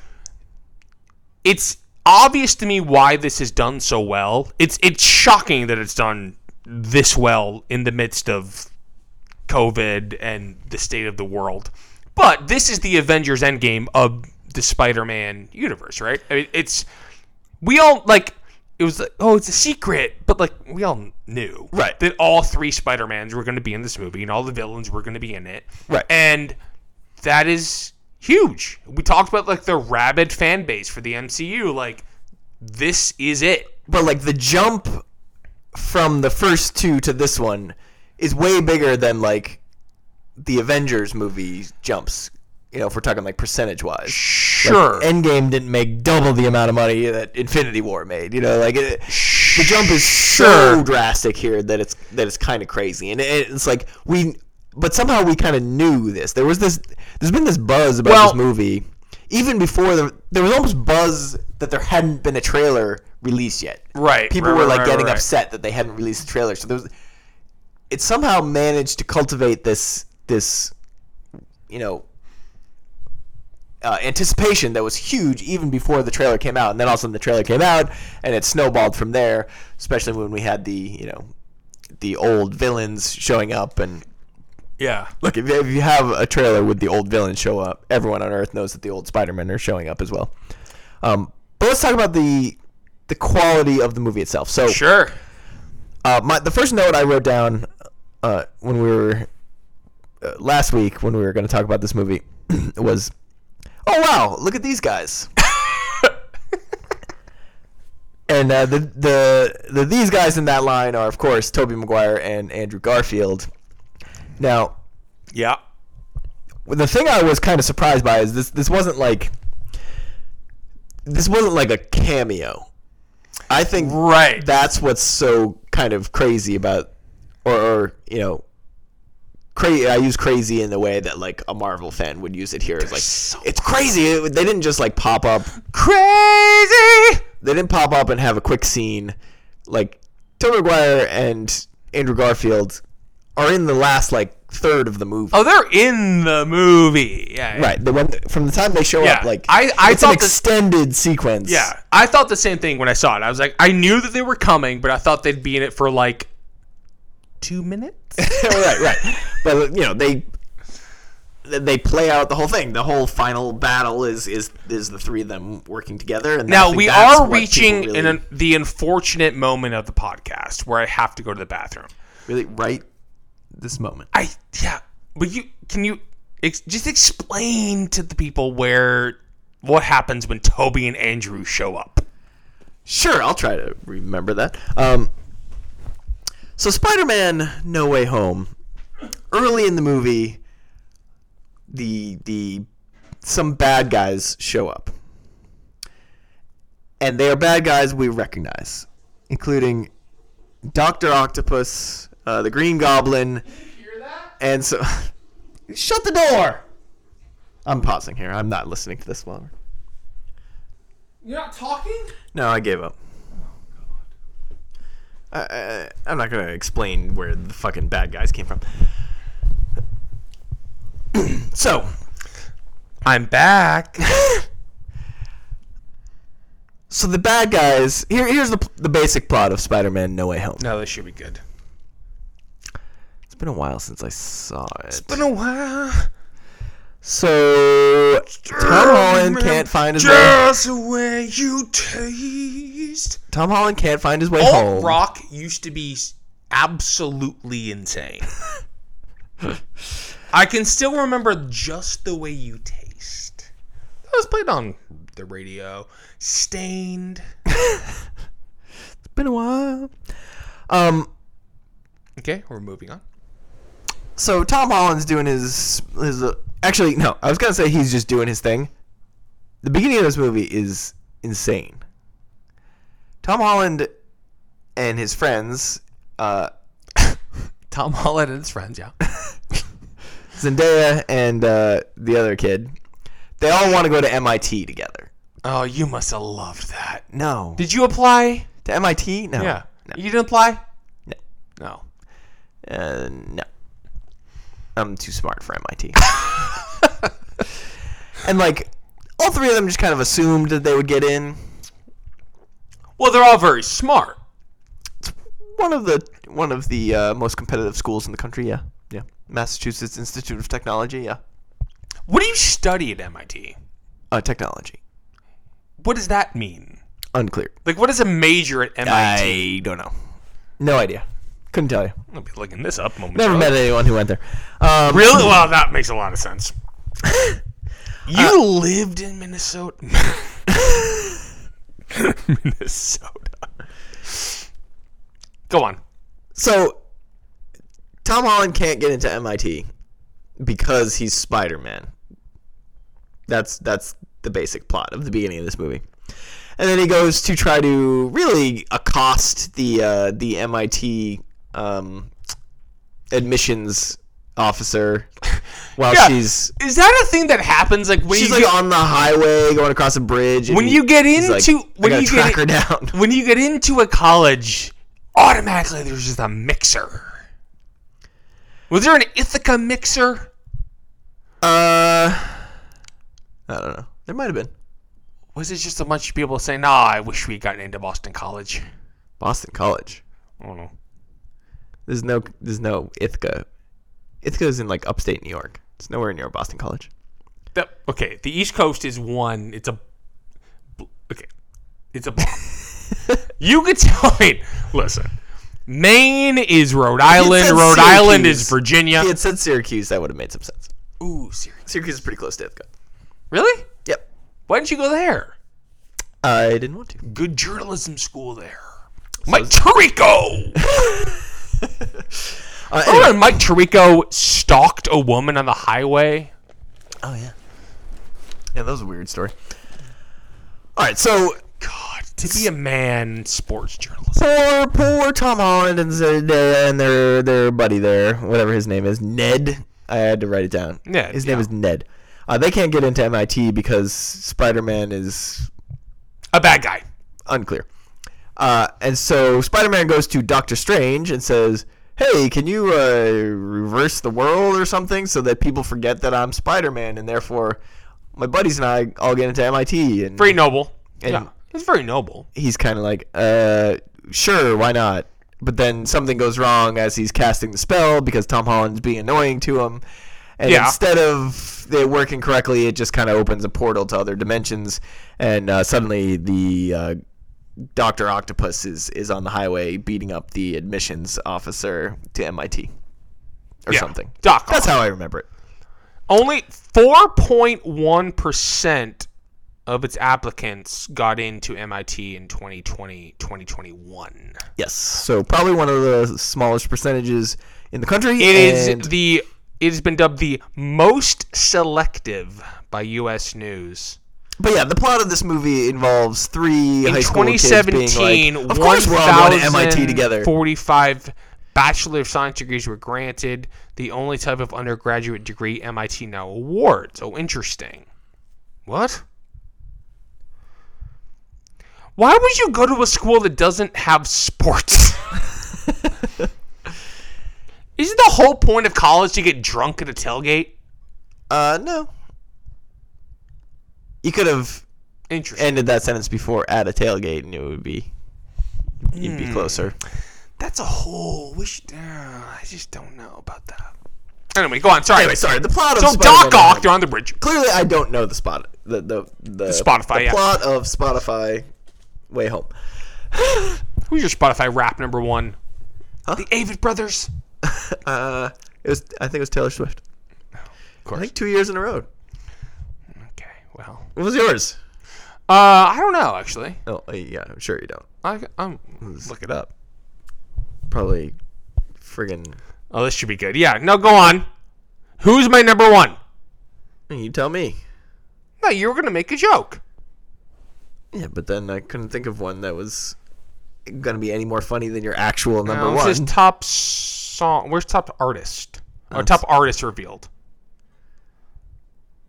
It's obvious to me why this is done so well. It's it's shocking that it's done this well in the midst of COVID and the state of the world. But this is the Avengers Endgame of the Spider-Man universe, right? I mean, it's we all like it was like oh it's a secret, but like we all knew Right. that all three Spider-Mans were going to be in this movie and all the villains were going to be in it. Right. And that is huge. We talked about like the rabid fan base for the MCU like this is it. But like the jump from the first two to this one is way bigger than like the Avengers movie jumps. You know, if we're talking like percentage wise. Sure. Endgame didn't make double the amount of money that Infinity War made. You know, like it, the jump is Sure. so drastic here that it's that it's kind of crazy, and it, it's like we, but somehow we kind of knew this. There was this, there's been this buzz about Well- this movie, even before the, there was almost buzz that there hadn't been a trailer released yet. Right, people right, were like right, getting right. upset that they hadn't released a trailer. So there was, it somehow managed to cultivate this this, you know, uh, anticipation that was huge even before the trailer came out, and then all of a sudden the trailer came out, and it snowballed from there. Especially when we had the you know, the old villains showing up, and yeah. look if, if you have a trailer with the old villains show up, everyone on Earth knows that the old Spider-Men are showing up as well. Um, but let's talk about the the quality of the movie itself. So Sure. uh, my the first note I wrote down uh, when we were uh, last week when we were going to talk about this movie was, "Oh wow, look at these guys." and uh, the, the the these guys in that line are of course Tobey Maguire and Andrew Garfield. Now, Yeah. the thing I was kind of surprised by is this this wasn't like this wasn't like a cameo. I think Right. that's what's so kind of crazy about or, or you know crazy I use crazy in the way that like a Marvel fan would use it here. It's like so it's crazy. It- they didn't just like pop up. Crazy. they didn't pop up and have a quick scene. Like Tobey Maguire and Andrew Garfield are in the last like third of the movie. Oh, they're in the movie. Yeah. yeah. Right. The one from the time they show Yeah, up, like I- I it's an thought this- extended sequence. Yeah, I thought the same thing when I saw it. I was like, I knew that they were coming, but I thought they'd be in it for like two minutes. right, right. But you know they they play out the whole thing. The whole final battle is is is the three of them working together. And now we are reaching really, in an, the unfortunate moment of the podcast where I have to go to the bathroom. really right this moment. I yeah, but you can you ex- just explain to the people where what happens when Tobey and Andrew show up. Sure, I'll try to remember that. Um, so Spider-Man: No Way Home. Early in the movie, the the some bad guys show up, and they are bad guys we recognize, including Doctor Octopus, uh, the Green Goblin, and so. Shut the door. I'm pausing here. I'm not listening to this one. You're not talking. No, I gave up. I, I'm not gonna explain where the fucking bad guys came from. so, I'm back. so the bad guys. Here, here's the the basic plot of Spider-Man: No Way Home. no, this should be good. It's been a while since I saw it. It's been a while. So Tom Holland can't find his way. Just the way you taste. Tom Holland can't find his way Alt home. rock used to be absolutely insane. I can still remember just the way you taste. That was played on the radio. Stained. It's been a while. Um. Okay, we're moving on. so Tom Holland's doing his his uh, actually no, I was gonna say he's just doing his thing. The beginning of this movie is insane. Tom Holland and his friends, uh, Tom Holland and his friends, yeah. Zendaya and uh, the other kid, they all want to go to MIT together. Oh, you must have loved that. No, Did you apply? to MIT? No, Yeah. no, You didn't apply? No. No. uh, no. I'm too smart for MIT. and like, all three of them just kind of assumed that they would get in. Well, they're all very smart. It's one of the one of the uh, most competitive schools in the country. Yeah, yeah. Massachusetts Institute of Technology. Yeah, What do you study at MIT? uh, technology. What does that mean? Unclear. Like, what is a major at MIT? I don't know. No idea. Couldn't tell you. I'll be looking this up Never met anyone who went there. Um, Really? Well, that makes a lot of sense. You lived in Minnesota. Minnesota. Go on. So, Tom Holland can't get into MIT because he's Spider Man. That's that's the basic plot of the beginning of this movie. And then he goes to try to really accost the uh, the MIT um, admissions officer while Yeah. she's Is that a thing that happens? Like when she's you like get, on the highway going across a bridge. and when you get he's like, into when you get her down. when you get into a college, automatically there's just a mixer. Was there an Ithaca mixer? Uh, I don't know. There might have been Was it just a bunch of people saying, "Nah, I wish we had gotten into Boston College"? Boston College. I don't know. There's no there's no Ithaca. Ithaca's in like upstate New York. It's nowhere near Boston College. That, okay, the East Coast is one. It's a okay. It's a you could tell me. Listen, Maine is Rhode Island. Rhode Island is Virginia. If he had said Syracuse, that would have made some sense. Ooh, serious. Syracuse is pretty close to Ithaca. Really? Yep. Why didn't you go there? I didn't want to. Good journalism school there. Mike Tirico. Uh, anyway. Mike Tirico stalked a woman on the highway? Oh yeah. Yeah, that was a weird story. All right, so God, to be a man sports journalist. poor poor Tom Holland and and their their buddy there, whatever his name is, Ned. I had to write it down. Ned, His name is Ned. Uh, they can't get into MIT because Spider-Man is A bad guy. unclear. Uh, and so Spider-Man goes to Doctor Strange and says, "Hey, can you uh, reverse the world or something so that people forget that I'm Spider-Man and therefore my buddies and I all get into MIT?" And Very noble. And- yeah, it's very noble. he's kind of like, "Uh, sure, why not?" But then something goes wrong as he's casting the spell because Tom Holland's being annoying to him. And Yeah. instead of it working correctly, it just kind of opens a portal to other dimensions, and uh, suddenly the uh, Doctor Octopus is is on the highway beating up the admissions officer to MIT or Yeah. something. Doc That's how I remember it. Only 4.1% of its applicants got into MIT in 2020, 2021. Yes. So probably one of the smallest percentages in the country. It is the it has been dubbed the most selective by US News. But yeah, the plot of this movie involves three In high school kids being 2017, like, "Of course, we're all going to MIT together." 45 Bachelor of Science degrees were granted, the only type of undergraduate degree MIT now awards. Oh, interesting. What? Why would you go to a school that doesn't have sports? Isn't the whole point of college to get drunk at a tailgate? Uh, no. You could have ended that sentence before at a tailgate, and it would be you'd Hmm. be closer. That's a whole. We should. Uh, I just don't know about that. Anyway, go on. Sorry. Anyway, sorry. The plot of So Spider-Man Doc Ock, they're on the bridge. Clearly, I don't know the spot. The the the, Spotify, The yeah. plot of Spotify. Way home. Who's your Spotify rap number one? Huh? The Avett Brothers. Uh, it was. I think it was Taylor Swift. Of I course. think two years in a row. Well. What was yours? Uh, I don't know actually. Oh, uh, yeah. I'm sure you don't. I, I'm look it up. Probably, friggin'. Oh, this should be good. Yeah. No, go on. Who's my number one? You tell me. No, you were gonna make a joke. Yeah, but then I couldn't think of one that was gonna be any more funny than your actual number No, one. This is top song. Where's top artist? Or Oh, top artist revealed.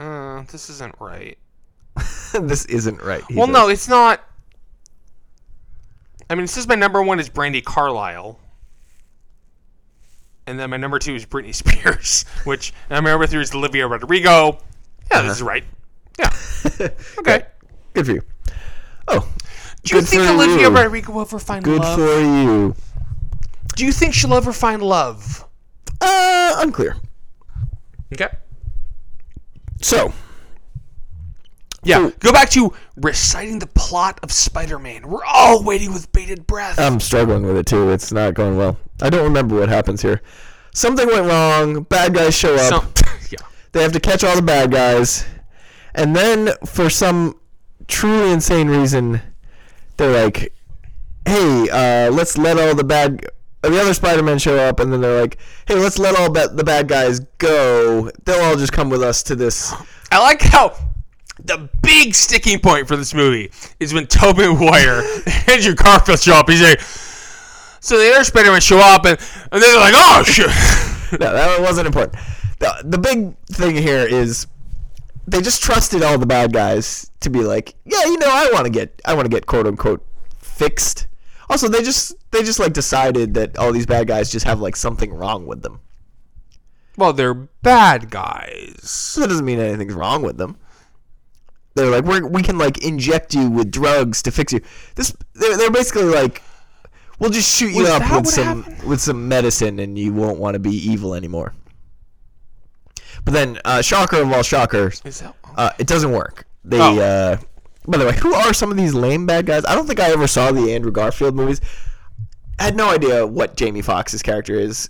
Uh, this isn't right. this isn't right. Well, says. no, it's not. I mean, it says my number one is Brandi Carlile. And then my number two is Britney Spears, which and my number three is Olivia Rodrigo. Yeah, this is right. Yeah. Okay. Good for you. Oh, Do you think Olivia you. Rodrigo will ever find good love? Good for you. Do you think she'll ever find love? Uh, unclear. Okay. So, Yeah. Go back to reciting the plot of Spider-Man. We're all waiting with bated breath. I'm struggling with it too. It's not going well. I don't remember what happens here. Something went wrong. Bad guys show up. Some- yeah. They have to catch all the bad guys, and then for some truly insane reason, they're like, "Hey, uh, let's let all the bad." The other Spider-Men show up, and then they're like, "Hey, let's let all ba- the bad guys go. They'll all just come with us to this." I like how the big sticking point for this movie is when Tobey Maguire and Andrew Garfield show up. He's like, so the other Spider-Man show up, and, and they're like, oh shit. no, that wasn't important. The, the big thing here is they just trusted all the bad guys to be like, yeah, you know, I want to get, I want to get quote unquote fixed. Also, they just, they just like decided that all these bad guys just have like something wrong with them. well, they're bad guys. So that doesn't mean anything's wrong with them. They're like, we're, we can like inject you with drugs to fix you. This, they're, they're basically like, we'll just shoot you Was up with some, happened? with some medicine, and you won't want to be evil anymore. But then, uh, shocker of all shockers, that? uh, it doesn't work. They, Oh. uh, by the way, who are some of these lame bad guys? I don't think I ever saw the Andrew Garfield movies. I had no idea what Jamie Foxx's character is.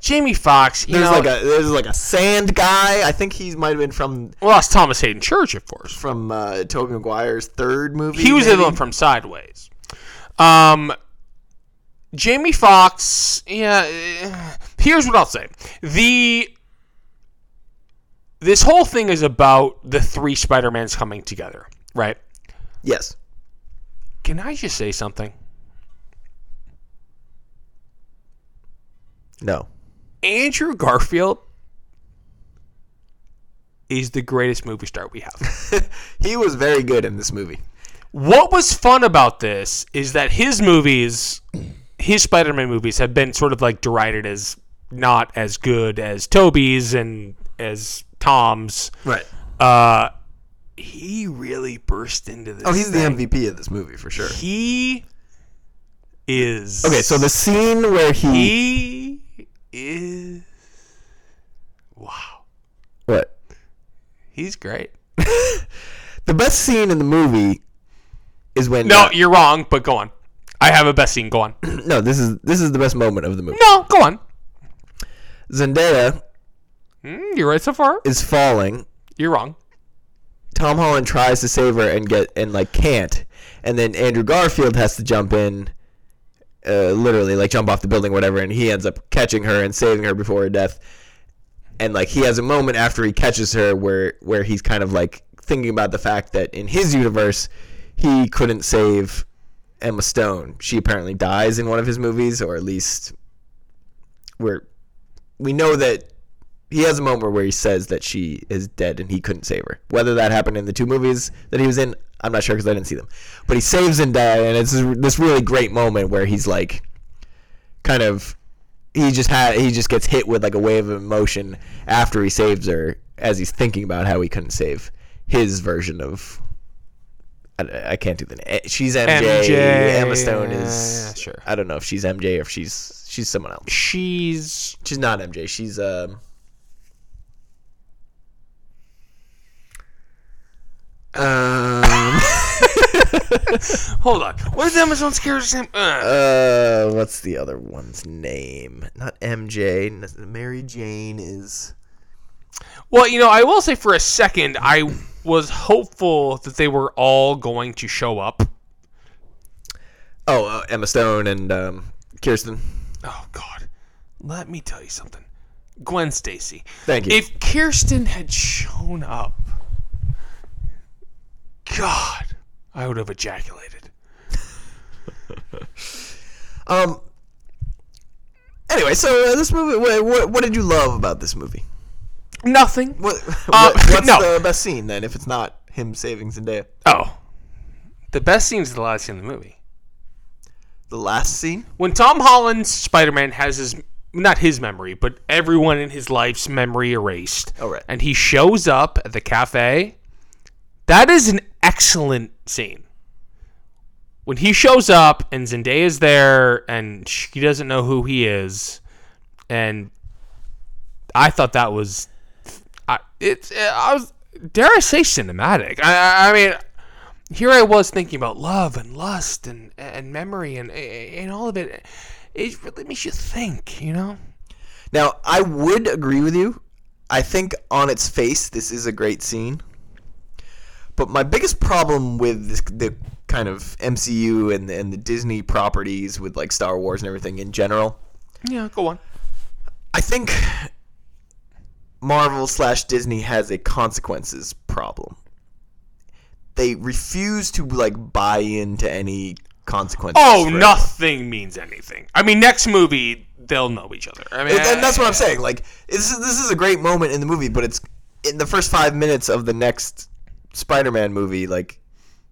Jamie Foxx, you There's know, like a there's like a sand guy. I think he might have been from well, that's Thomas Haden Church, of course. from uh, Tobey Maguire's third movie. He was the one from Sideways. Um, Jamie Foxx. Yeah. eh, Here's what I'll say: the this whole thing is about the three Spider Mans coming together, right? Yes. Can I just say something? No. Andrew Garfield is the greatest movie star we have. he was very good in this movie. What was fun about this is that his movies, his Spider-Man movies, have been sort of like derided as not as good as Tobey's and as Tom's. Right. Uh, he really burst into this. Oh, he's the. MVP of this movie for sure. He is. Okay, so the scene where he, he is. Wow, what he's great. the best scene in the movie is when No, you're wrong, but go on. I have a best scene. Go on. no this is this is the best moment of the movie. No, go on. Zendaya Mm, you're right so far. is falling. You're wrong. Tom Holland tries to save her and get and like can't, and then Andrew Garfield has to jump in, uh, literally like jump off the building, or whatever, and he ends up catching her and saving her before her death. And like he has a moment after he catches her where where he's kind of like thinking about the fact that in his universe he couldn't save Emma Stone. She apparently dies in one of his movies, or at least where we know that he has a moment where he says that she is dead and he couldn't save her. Whether that happened in the two movies that he was in, I'm not sure because I didn't see them. But he saves Zendaya, and it's this really great moment where he's like, kind of, he just had he just gets hit with like a wave of emotion after he saves her, as he's thinking about how he couldn't save his version of. I, I can't do the name. She's MJ. MJ, Emma Stone is. yeah, sure. I don't know if she's MJ or if she's she's someone else. She's She's not MJ. She's um. Um. hold on. What is Emma Stone's character's name? Uh, uh, what's the other one's name? Not MJ. Mary Jane is. well, you know, I will say for a second, I was hopeful that they were all going to show up. Oh, uh, Emma Stone and um, Kirsten. Oh God, let me tell you something. Gwen Stacy. Thank you. If Kirsten had shown up, God, I would have ejaculated. Um. Anyway, so uh, this movie. What, what, what did you love about this movie? Nothing. What, Uh, what- what's no. the best scene then? If it's not him saving Zendaya, Oh, the best scene is the last scene in the movie. the last scene. when Tom Holland's Spider-Man has his not his memory, but everyone in his life's memory erased. Oh, right. And he shows up at the cafe. That is an excellent scene. When he shows up and Zendaya's there and she doesn't know who he is, and I thought that was, I it's I was dare I say cinematic. I I I mean, here I was thinking about love and lust and and memory and and all of it. It really makes you think, you know. Now, I would agree with you. I think on its face, this is a great scene. But my biggest problem with this, the kind of MCU and the, and the Disney properties with like Star Wars and everything in general, Yeah, go on. I think Marvel slash Disney has a consequences problem. They refuse to like buy into any consequences. Oh, for nothing means anything. I mean, next movie they'll know each other. I mean, And, and that's what I'm saying. Like this is this is a great moment in the movie, but it's in the first five minutes of the next Spider-Man movie. Like,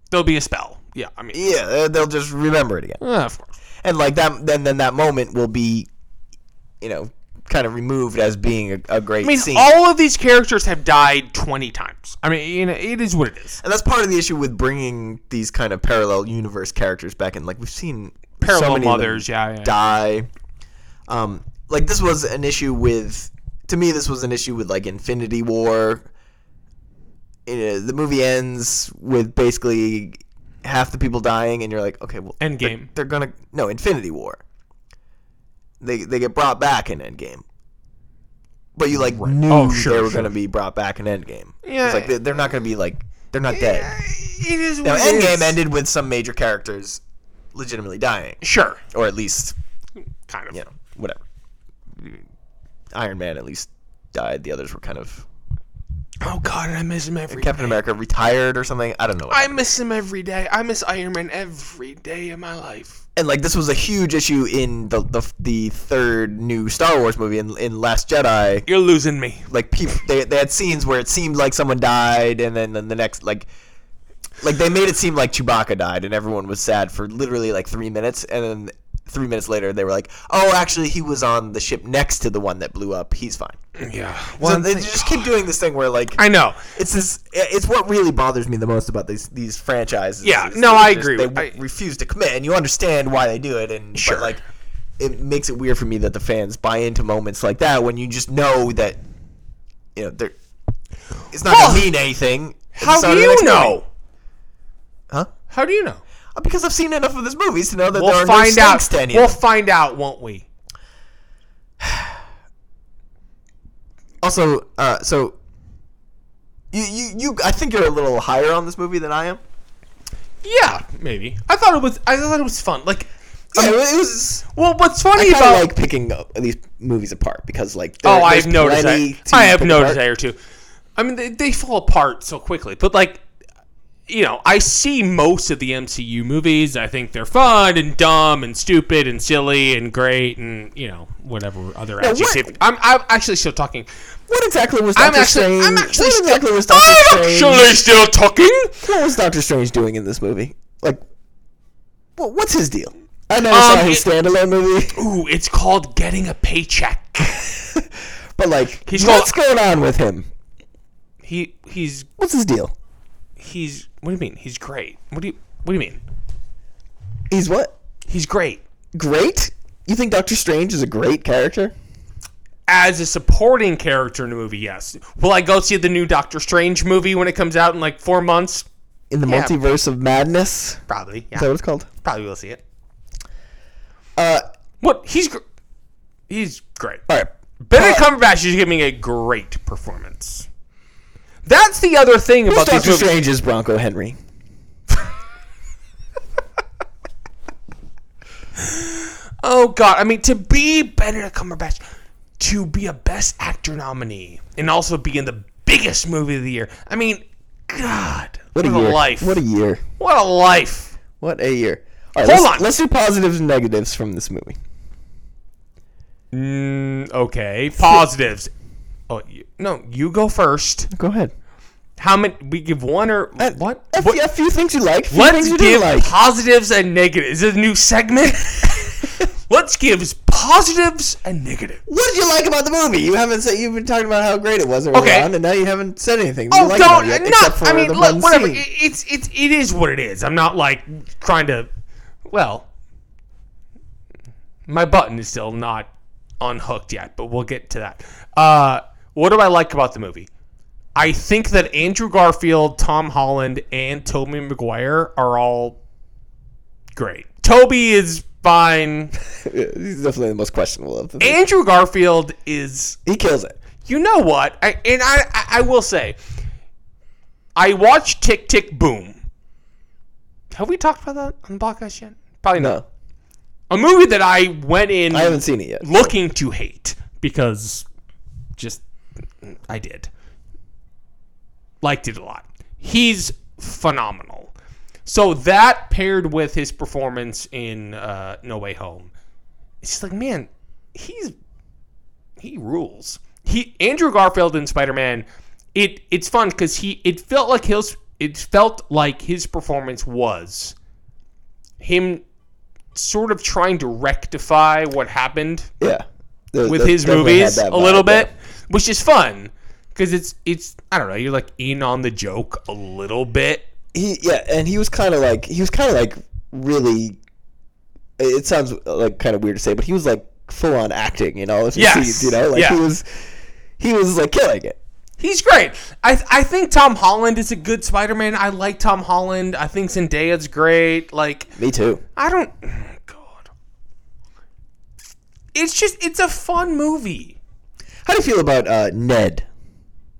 there'll be a spell. Yeah, I mean, yeah, they'll just remember it again, uh, of course. and like that. Then then that moment will be, you know, kind of removed as being a, a great I mean, scene. all of these characters have died 20 times. I mean, you know, it is what it is. and that's part of the issue with bringing these kind of parallel universe characters back in. Like we've seen so Parallel many of them mothers, yeah, yeah. die. Um, like this was an issue with. To me, this was an issue with like Infinity War. Uh, the movie ends with basically half the people dying, and you're like, okay, well, they're- Endgame. They're, gonna no Infinity War. They they get brought back in Endgame. But you like knew Oh, sure, they were sure. gonna be brought back in Endgame. Yeah. it's like they- they're not gonna be like they're not dead. It is Now what it Endgame is. ended with some major characters legitimately dying, Sure, or at least kind of. you know, whatever. Iron Man at least died. The others were kind of Oh God, I miss him every Captain day. America retired or something. I don't know. what I miss him every day. I miss Iron Man every day of my life. and like this was a huge issue in the the, the third new Star Wars movie in, in Last Jedi. You're losing me. Like people, they, they had scenes where it seemed like someone died, and then, then the next like Like they made it seem like Chewbacca died, and everyone was sad for literally like three minutes, and then three minutes later they were like, "Oh, actually, he was on the ship next to the one that blew up. He's fine." Yeah. so they just keep doing this thing where like I know. it's this. It's what really bothers me the most about these these franchises. Yeah, no, I just- agree They I- refuse to commit, and you understand why they do it, and Sure. but like it makes it weird for me that the fans buy into moments like that when you just know that you know they're. It's not Well, gonna mean anything. How do you know? Huh? How do you know? Because I've seen enough of this movies to know that there We'll are find no out. to any We'll find out, won't we? Also, uh, so you, you you I think you're a little higher on this movie than I am. Yeah, maybe. I thought it was. I thought it was fun. Like, Yeah, it was. well, what's funny kind about like picking these movies apart because like Oh, I've no plenty desire. I have no desire to. I mean, they, they fall apart so quickly. But like, you know, I see most of the MCU movies. I think they're fun and dumb and stupid and silly and great and you know whatever other what- adjective. I'm I'm actually still talking. What exactly was I'm Doctor actually Strange? I'm actually what still, exactly was Doctor I'm Strange? actually still talking. What was Doctor Strange doing in this movie? Like, wha- what's his deal? I never Um, saw his it- standalone movie, Ooh, it's called getting a paycheck. but like, He's what's called- going on with him? He he's What's his deal? he's what do you mean? He's great. What do you what do you mean? He's what? He's great. Great? You think Doctor Strange is a great character? as a supporting character in a movie, yes. Will I go see the new Doctor Strange movie when it comes out in like four months? In the Yeah. multiverse of madness? Probably. Is Yeah. that what it's called? Probably will see it. Uh, What? He's gr- he's great. all right. Benedict Uh, Cumberbatch is giving a great performance. That's the other thing Who's about these Doctor movies. Strange is Bronco Henry. Oh God! I mean, to be Benedict Cumberbatch, to be a Best Actor nominee, and also be in the biggest movie of the year. I mean, God, What a what year! life! What a year! what a life! What a year! All right, Hold let's, on. Let's do positives and negatives from this movie. Mm, okay, positives. Oh, you, no, you go first. Go ahead. How many? We give one or Uh, what? A, What- a few things you like. Few Let's you give like. positives and negatives. Is this a new segment? Let's give positives and negatives. What did you like about the movie? You haven't said you've been talking about how great it was earlier Okay. on, and now you haven't said anything. Oh, like don't it yet, not. for I mean, look, whatever. scene. It's it's it is what it is. I'm not like trying to. Well, my button is still not unhooked yet, but we'll get to that. Uh, what do I like about the movie? I think that Andrew Garfield, Tom Holland, and Tobey Maguire are all great. Tobey is fine. He's definitely the most questionable of them. Andrew Garfield is He kills it. you know what? I, and I, I, I will say, I watched Tick Tick Boom. Have we talked about that on the podcast yet? Probably not. A movie that I went in I haven't seen it yet. looking to hate because just I did. Liked it a lot. He's phenomenal. So that paired with his performance in uh, No Way Home, it's just like man, he's he rules. He Andrew Garfield in Spider Man. It it's fun because he it felt like his it felt like his performance was him sort of trying to rectify what happened Yeah, with his movies a little bit. yeah. Which is fun because it's it's I don't know you're like in on the joke a little bit. He yeah, and he was kind of like he was kind of like really. It sounds like kind of weird to say, but he was like full on acting. You know, Yes, see- you know, like yeah. he was, he was like killing it. He's great. I I think Tom Holland is a good Spider-Man. I like Tom Holland. I think Zendaya's great. Like Me too. I don't God. It's just it's a fun movie. How do you feel about uh, Ned?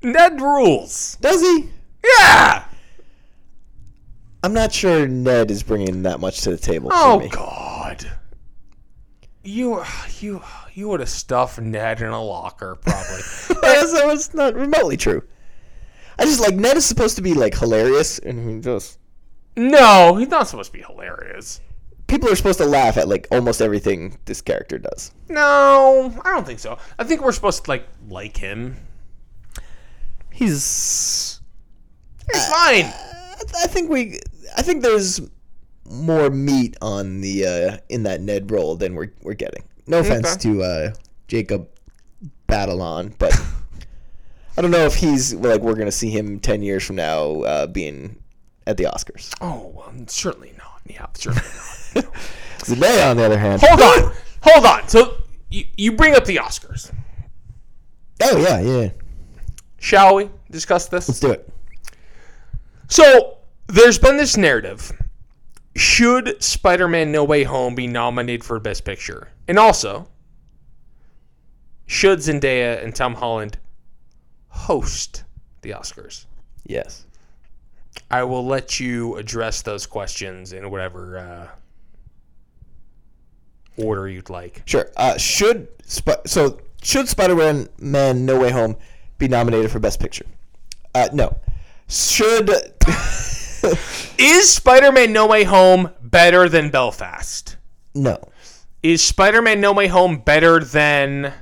Ned rules. Does he? Yeah. I'm not sure Ned is bringing that much to the table Oh for me. God. You you you would have stuffed Ned in a locker probably. That's, that's not remotely true. I just like Ned is supposed to be like hilarious, and he just no, he's not supposed to be hilarious. People are supposed to laugh at like almost everything this character does. No, I don't think so. I think we're supposed to like like him. He's He's fine. I, I think we. I think there's more meat on the uh, in that Ned role than we're we're getting. No offense Okay. to uh, Jacob Batalon, but I don't know if he's like we're gonna see him ten years from now uh, being at the Oscars. Oh, well, certainly not. Yeah, certainly not. Zendaya, on the other hand, hold on, hold on. So you, you bring up the Oscars. Oh yeah, yeah. Shall we discuss this? Let's do it. So there's been this narrative. Should Spider-Man No Way Home be nominated for Best Picture? And also, should Zendaya and Tom Holland host the Oscars? Yes. I will let you address those questions in whatever uh, order you'd like. Sure. Uh, should Sp- so should Spider-Man Man No Way Home be nominated for Best Picture? Uh, no. Should Is Spider-Man No Way Home better than Belfast? no. Is Spider-Man No Way Home better than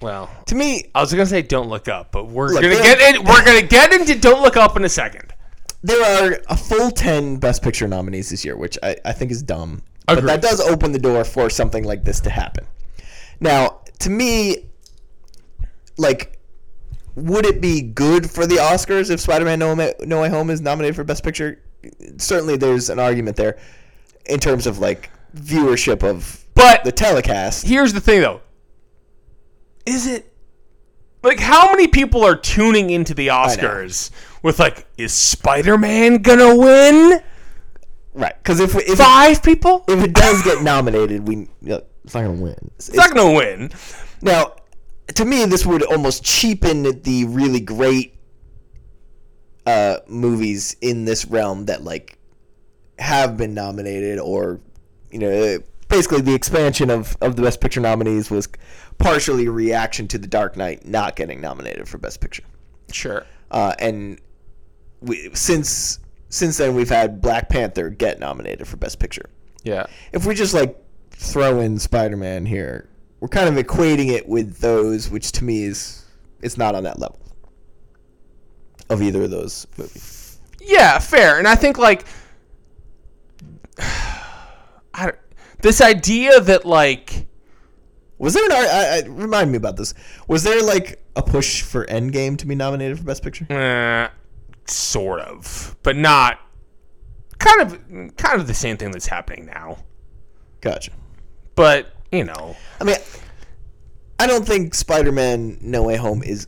Well, To me, I was gonna say Don't Look Up, but we're Look, gonna get in. We're gonna get into Don't Look Up in a second. There are a full 10 Best Picture nominees this year, which I, I think is dumb. But that does open the door for something like this to happen. Now, to me, like, would it be good for the Oscars if Spider Man No, no Way Home is nominated for Best Picture? Certainly, there's an argument there in terms of, like, viewership of But the telecast. here's the thing, though. Is it like how many people are tuning into the Oscars with like, is Spider-Man gonna win? Right. Because if, if, it, Five people? if it does get nominated, we it's not to win. It's- It's not gonna win. Now, to me, this would almost cheapen the really great uh, movies in this realm that like have been nominated, or you know, basically the expansion of of the Best Picture nominees was partially a reaction to The Dark Knight not getting nominated for Best Picture, Sure. uh, and we, since since then we've had Black Panther get nominated for Best Picture Yeah. if we just like throw in Spider-Man here, we're kind of equating it with those, which to me is it's not on that level of either of those movies. Yeah, fair. And I think like I don't, this idea that like Was there an? I, I, remind me about this. Was there like a push for Endgame to be nominated for Best Picture? eh, sort of, but not kind of kind of the same thing that's happening now. Gotcha. But, you know, I mean, I don't think Spider-Man: No Way Home is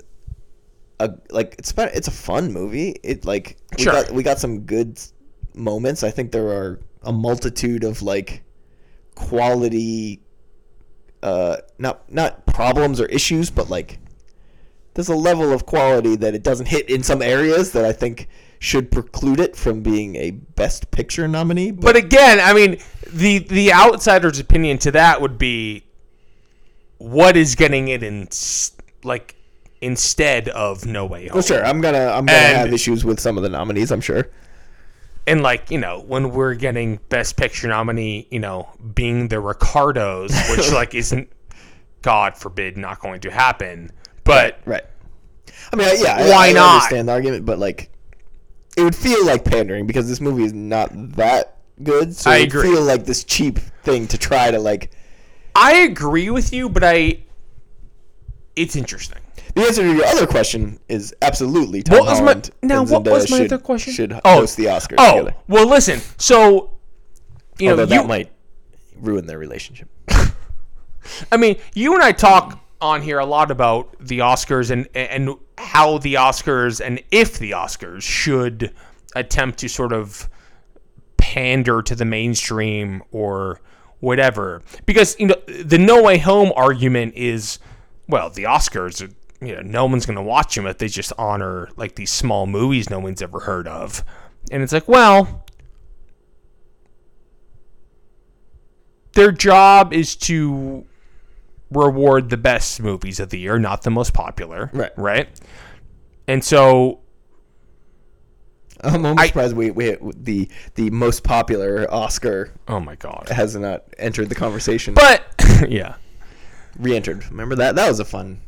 a like it's it's a fun movie. It like we Sure. got we got some good moments. I think there are a multitude of like quality uh not not problems or issues, but like there's a level of quality that it doesn't hit in some areas that I think should preclude it from being a best picture nominee. But, but again, I mean, the the outsider's opinion to that would be what is getting it in like instead of No Way Home. well, sure, I'm gonna I'm gonna And- have issues with some of the nominees. I'm sure. and like you know when we're getting best picture nominee you know being the ricardos which like isn't god forbid not going to happen but Right. I mean, I- yeah, I- Why I, not? understand the argument, but like, it would feel like pandering because this movie is not that good. So I it would agree. feel like this cheap thing to try to like. i agree with you but i it's interesting The answer to your other question is absolutely Tom What was my- now, what was my should, other question? Should Oh. host the Oscars oh together. well listen so you know that you, might ruin their relationship. I mean, you and I talk on here a lot about the Oscars and and how the Oscars and if the Oscars should attempt to sort of pander to the mainstream or whatever. Because you know, the No Way Home argument is, well, the Oscars. You know, no one's gonna watch them if they just honor like these small movies no one's ever heard of, and it's like, well, their job is to reward the best movies of the year, not the most popular. Right. Right. And so, I'm almost I- surprised we, we the the most popular Oscar oh my god. has not entered the conversation. But yeah, re-entered. Remember that? That was a fun.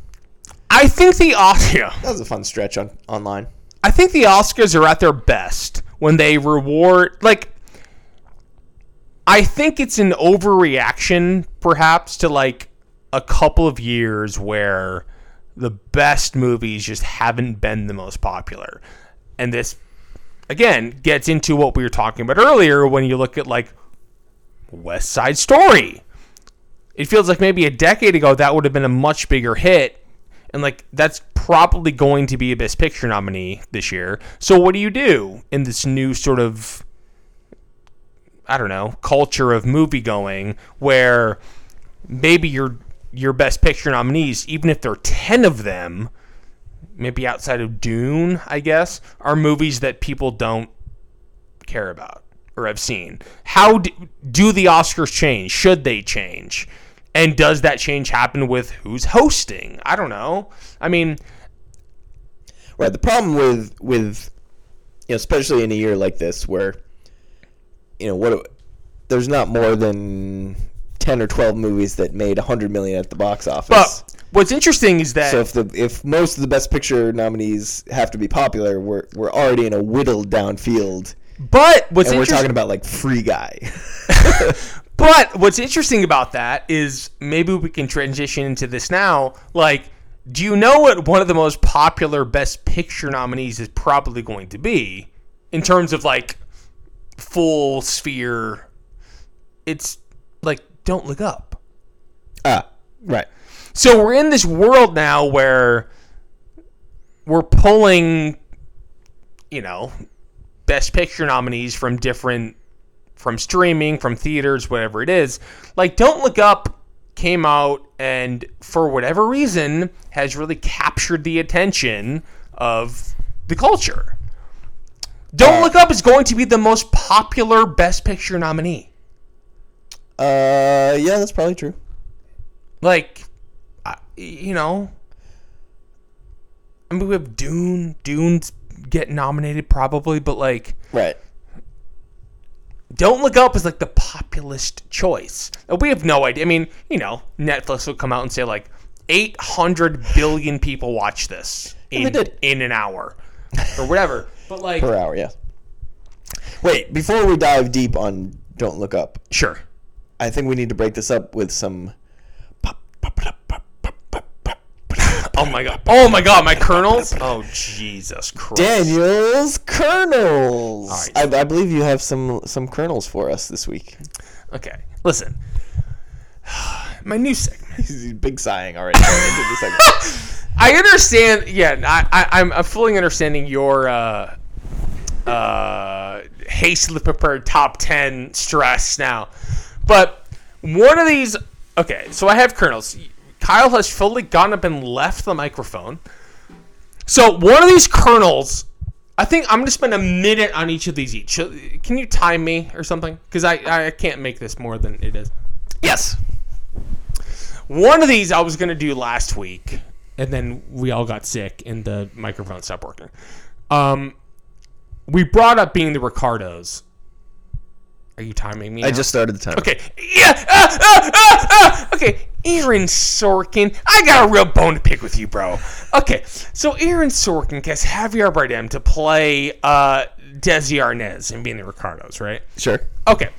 I think the Oscar. That was a fun stretch on online. I think the Oscars are at their best when they reward like. I think it's an overreaction, perhaps, to like a couple of years where the best movies just haven't been the most popular. And this, again, gets into what we were talking about earlier when you look at like West Side Story. It feels like maybe a decade ago that would have been a much bigger hit. And like that's probably going to be a Best Picture nominee this year. So what do you do in this new sort of I don't know, culture of movie going where maybe your your best picture nominees, even if there are 10 of them, maybe outside of Dune, I guess, are movies that people don't care about or have seen. How do, do the Oscars change? Should they change? And does that change happen with who's hosting? I don't know. I mean, Right. The problem with with you know, especially in a year like this where you know what there's not more than 10 or 12 movies that made 100 million at the box office. but what's interesting is that so if the if most of the best picture nominees have to be popular, we're we're already in a whittled down field. but what's And we're talking about like Free Guy. But what's interesting about that is maybe we can transition into this now. Like, do you know what one of the most popular Best Picture nominees is probably going to be in terms of like full sphere? It's Don't Look Up. ah, right. So we're in this world now where we're pulling, you know, best picture nominees from different from streaming, from theaters, whatever it is. Like Don't Look Up came out and for whatever reason has really captured the attention of the culture. Don't Look Up is going to be the most popular best picture nominee. Uh, yeah, that's probably true. like I- you know i mean we have dune dune's get nominated probably but like Right. don't look up is like the populist choice we have no idea i mean you know netflix will come out and say like 800 billion people watch this in, in an hour or whatever but like Per hour, yeah. Wait, before we dive deep on Don't Look Up, sure I think we need to break this up with some oh my god oh my god my kernels oh jesus christ Daniel's kernels. All right. I, I believe you have some some kernels for us this week. okay listen my new segment He's big sighing already. going into the segment. I understand. Yeah, I, I, I'm I'm fully understanding your uh, uh, hastily prepared top ten stress now, but one of these. Okay, so I have kernels. Kyle has fully gone up and left the microphone. So one of these kernels, I think I'm gonna spend a minute on each of these each. Can you time me or something? Because I I can't make this more than it is. yes. One of these I was gonna do last week, and then we all got sick and the microphone stopped working. Um, we brought up being the Ricardos. Are you timing me? I now? just started the timer. okay. Yeah. Ah, ah, ah. Okay, Aaron Sorkin. I got a real bone to pick with you, bro. Okay, so Aaron Sorkin gets Javier Bardem to play uh, Desi Arnaz in Being the Ricardos, right? Sure. Okay.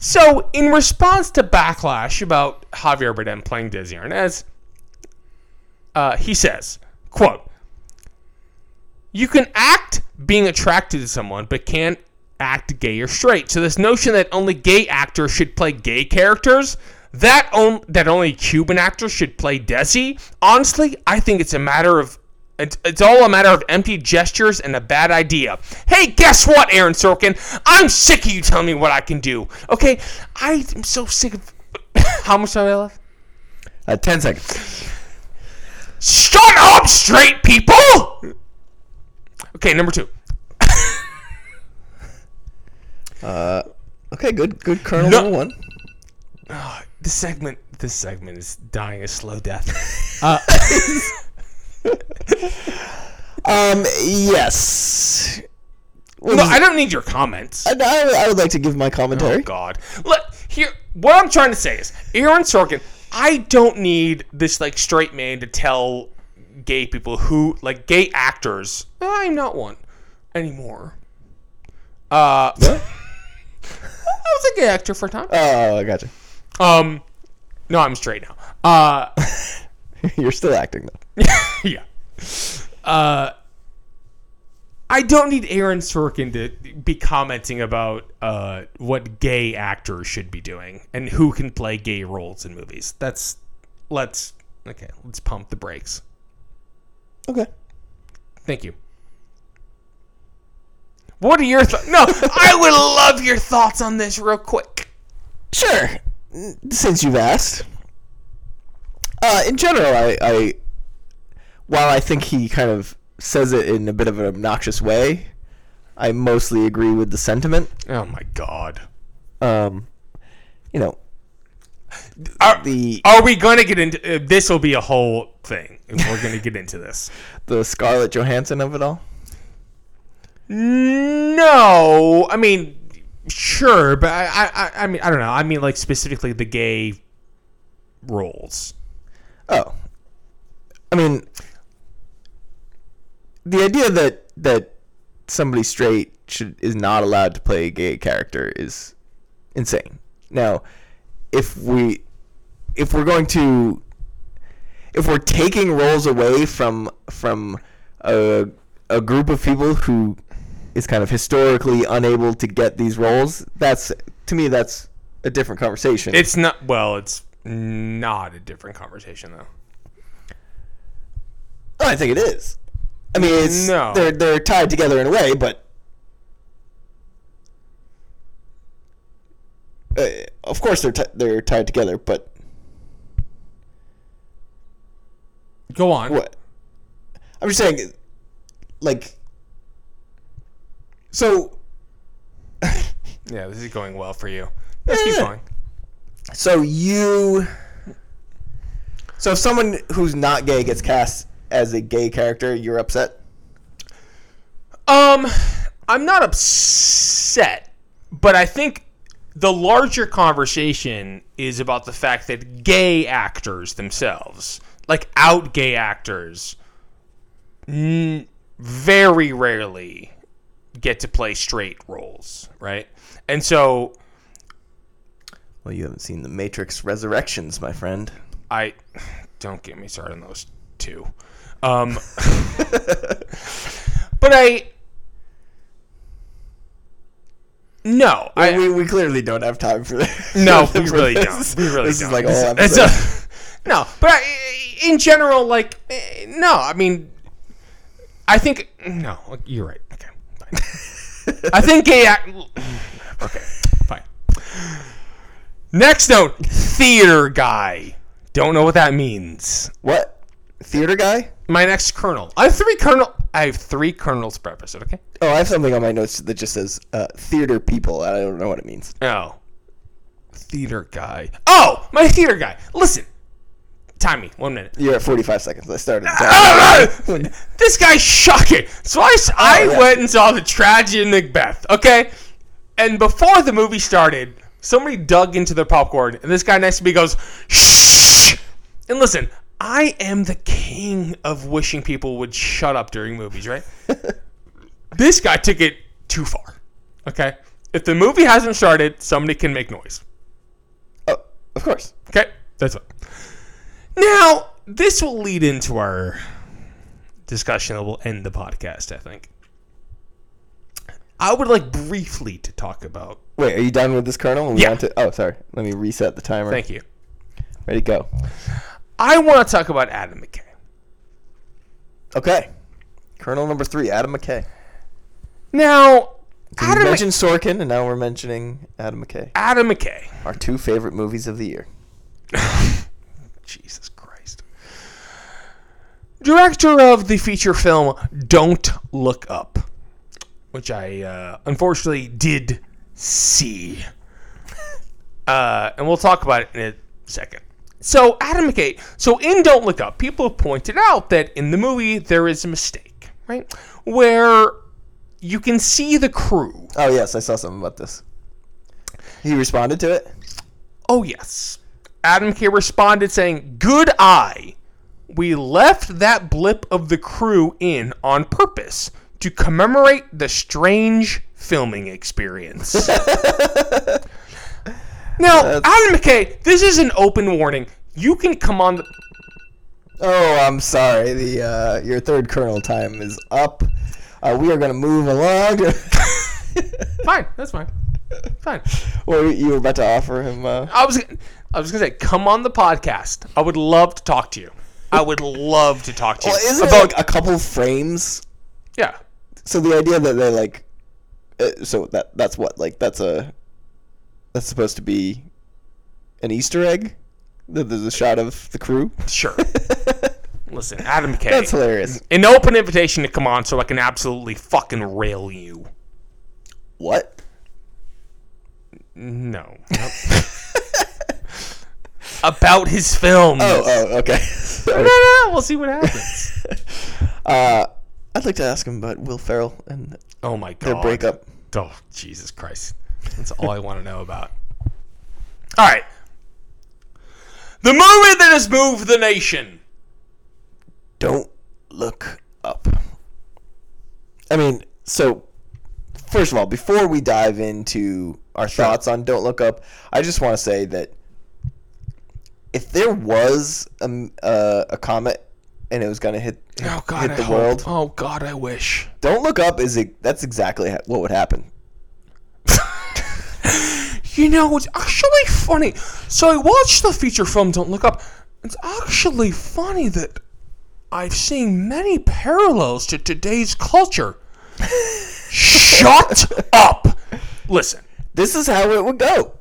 So, in response to backlash about Javier Bardem playing Desi Arnaz, uh, he says, quote, You can act being attracted to someone, but can't act gay or straight. So this notion that only gay actors should play gay characters, that on, that only Cuban actors should play Desi, honestly, I think it's a matter of it's, it's all a matter of empty gestures and a bad idea. Hey, guess what, Aaron Sorkin? I'm sick of you telling me what I can do. Okay, I'm so sick of. How much time I left? Uh, Ten seconds. Shut up, straight people! Okay, number two. Okay, good. Good kernel No- number one. This segment, this segment is dying a slow death. Uh, Um. Yes. Well, no, I don't need your comments. I, I, I would like to give my commentary. Oh God! Look here. What I'm trying to say is, Aaron Sorkin. I don't need this like straight man to tell gay people who like gay actors. I'm not one anymore. Uh, I was a gay actor for a time. Oh, I gotcha. Um, no, I'm straight now. Uh, You're still acting though. yeah. Uh, I don't need Aaron Sorkin to be commenting about uh, what gay actors should be doing and who can play gay roles in movies. That's let's okay. Let's pump the brakes. Okay. Thank you. What are your thoughts? No, I would love your thoughts on this real quick. Sure. Since you've asked. Uh, in general, I, I, while I think he kind of says it in a bit of an obnoxious way, I mostly agree with the sentiment. Oh my god. Um, you know, Are, the are we going to get into uh, this? Will be a whole thing. If we're going to get into this. the Scarlett Johansson of it all. No, I mean, sure, but I, I, I mean, I don't know. I mean, like specifically the gay roles. Oh, I mean, the idea that that somebody straight should is not allowed to play a gay character is insane. Now, if we if we're going to if we're taking roles away from from a a group of people who is kind of historically unable to get these roles, that's to me that's a different conversation. It's not. Well, it's not a different conversation though. Oh, I think it is. I mean, it's No. they're they're tied together in a way, but uh, of course they're t- they're tied together. But Go on. what? I'm just saying, like, so Yeah, this is going well for you. Let's keep going. so you so if someone who's not gay gets cast as a gay character, you're upset. Um, I'm not upset, but I think the larger conversation is about the fact that gay actors themselves, like out gay actors, n- very rarely get to play straight roles, right? And so Well, you haven't seen the Matrix Resurrections, my friend. I don't get me started on those two. Um, but I no, I we, we clearly don't have time for this. No, we really don't. We really this don't. is like a whole It's episode. a- no, but I, in general, like, eh, no. I mean, I think no. You're right. I think gay act. Okay, fine. Next note: theater guy. Don't know what that means. what theater guy? My next kernel. I have three kernel. I have three kernels per episode. Okay. Oh, I have something on my notes that just says uh, theater people. I don't know what it means. Oh. Theater guy. Oh, my theater guy. Listen. Time me. One minute. You're at 45 seconds. I started. Ah, this guy's shocking. So I, s- I yeah. went and saw the tragedy of Macbeth, okay? And before the movie started, somebody dug into their popcorn, and this guy next to me goes, shh. And listen, I am the king of wishing people would shut up during movies, right? this guy took it too far, okay? If the movie hasn't started, somebody can make noise. oh, of course. Okay, that's what. Now, this will lead into our discussion that will end the podcast, I think. I would like briefly to talk about. Wait, are you done with this kernel? We Yeah. want to, oh, sorry. Let me reset the timer. Thank you. Ready, to go. I want to talk about Adam McKay. Okay. Kernel number three, Adam McKay. Now, So we Adam, Mc- mentioned Sorkin, and now we're mentioning Adam McKay. Adam McKay. Our two favorite movies of the year. Jesus Christ. Director of the feature film Don't Look Up, which I uh, unfortunately did see. Uh, and we'll talk about it in a second. So, Adam McKay. So, in Don't Look Up, people have pointed out that in the movie there is a mistake, right? Where you can see the crew. Oh, yes, I saw something about this. He responded to it? Oh, yes. Adam McKay responded saying, Good eye. we left that blip of the crew in on purpose to commemorate the strange filming experience. now, Adam McKay, this is an open warning. You can come on the. Oh, I'm sorry. The uh, your third kernel time is up. Uh, we are going to move along. Fine, that's fine. Fine. What you were about to offer him? Uh, I was I was gonna say, come on the podcast. I would love to talk to you. I would love to talk to you well, isn't it about like a couple frames? yeah. So the idea that they like, uh, so that that's what like that's a that's supposed to be an Easter egg. That there's a shot of the crew. Sure. Listen, Adam McKay. That's hilarious. An open invitation to come on so I can absolutely fucking rail you. What? No. Nope. About his film. Oh, oh, okay. No, no, no, we'll see what happens. uh, I'd like to ask him about Will Ferrell and Oh my god. their breakup. Oh, Jesus Christ. That's all I want to know about. All right. The movie that has moved the nation. Don't look up. I mean, so first of all, before we dive into our thoughts on Don't Look Up, I just want to say that if there was a, uh, a comet and it was going to hit Oh God, hit I the hope. world, Oh God, I wish. Don't Look Up is a, that's exactly what would happen. You know, it's actually funny. So I watched the feature film Don't Look Up. It's actually funny that I've seen many parallels to today's culture. Shut up. Listen. This is how it would go.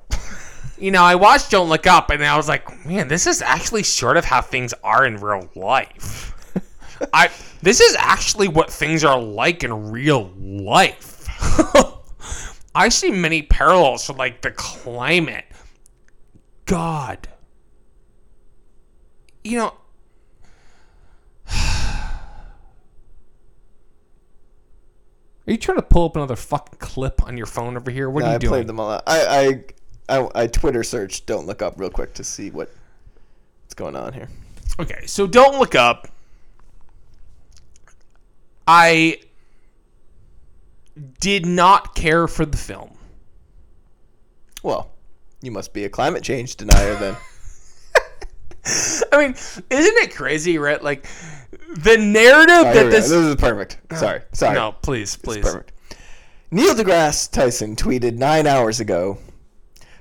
You know, I watched Don't Look Up and I was like, man, this is actually sort of how things are in real life. I this is actually what things are like in real life. I see many parallels to like the climate. God. You know, Are you trying to pull up another fucking clip on your phone over here? What are I you doing? played them all out. I, I, I, Twitter searched Don't Look Up real quick to see what what's going on here. Okay, so don't look up. I did not care for the film. Well, you must be a climate change denier then. I mean, isn't it crazy, right? Like the narrative Oh, here that this. this is perfect. Uh, sorry, sorry. No, please, please. perfect. Neil deGrasse Tyson tweeted nine hours ago.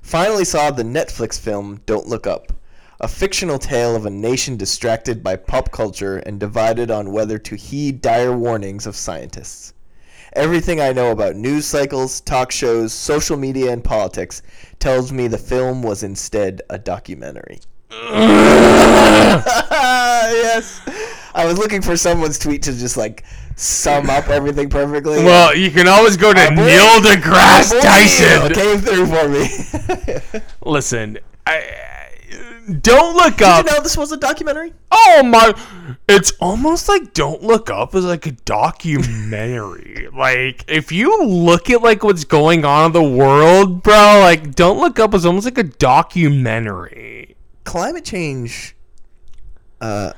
Finally saw the Netflix film Don't Look Up, a fictional tale of a nation distracted by pop culture and divided on whether to heed dire warnings of scientists. Everything I know about news cycles, talk shows, social media, and politics tells me the film was instead a documentary. yes. I was looking for someone's tweet to just like sum up everything perfectly. Well, you can always go to boy- Neil deGrasse Boy, Tyson. Neil came through for me. Listen, I, don't look Did up. you know this was a documentary? Oh my! It's almost like Don't Look Up is like a documentary. like if you look at like what's going on in the world, bro, like Don't Look Up is almost like a documentary. Climate change. Uh,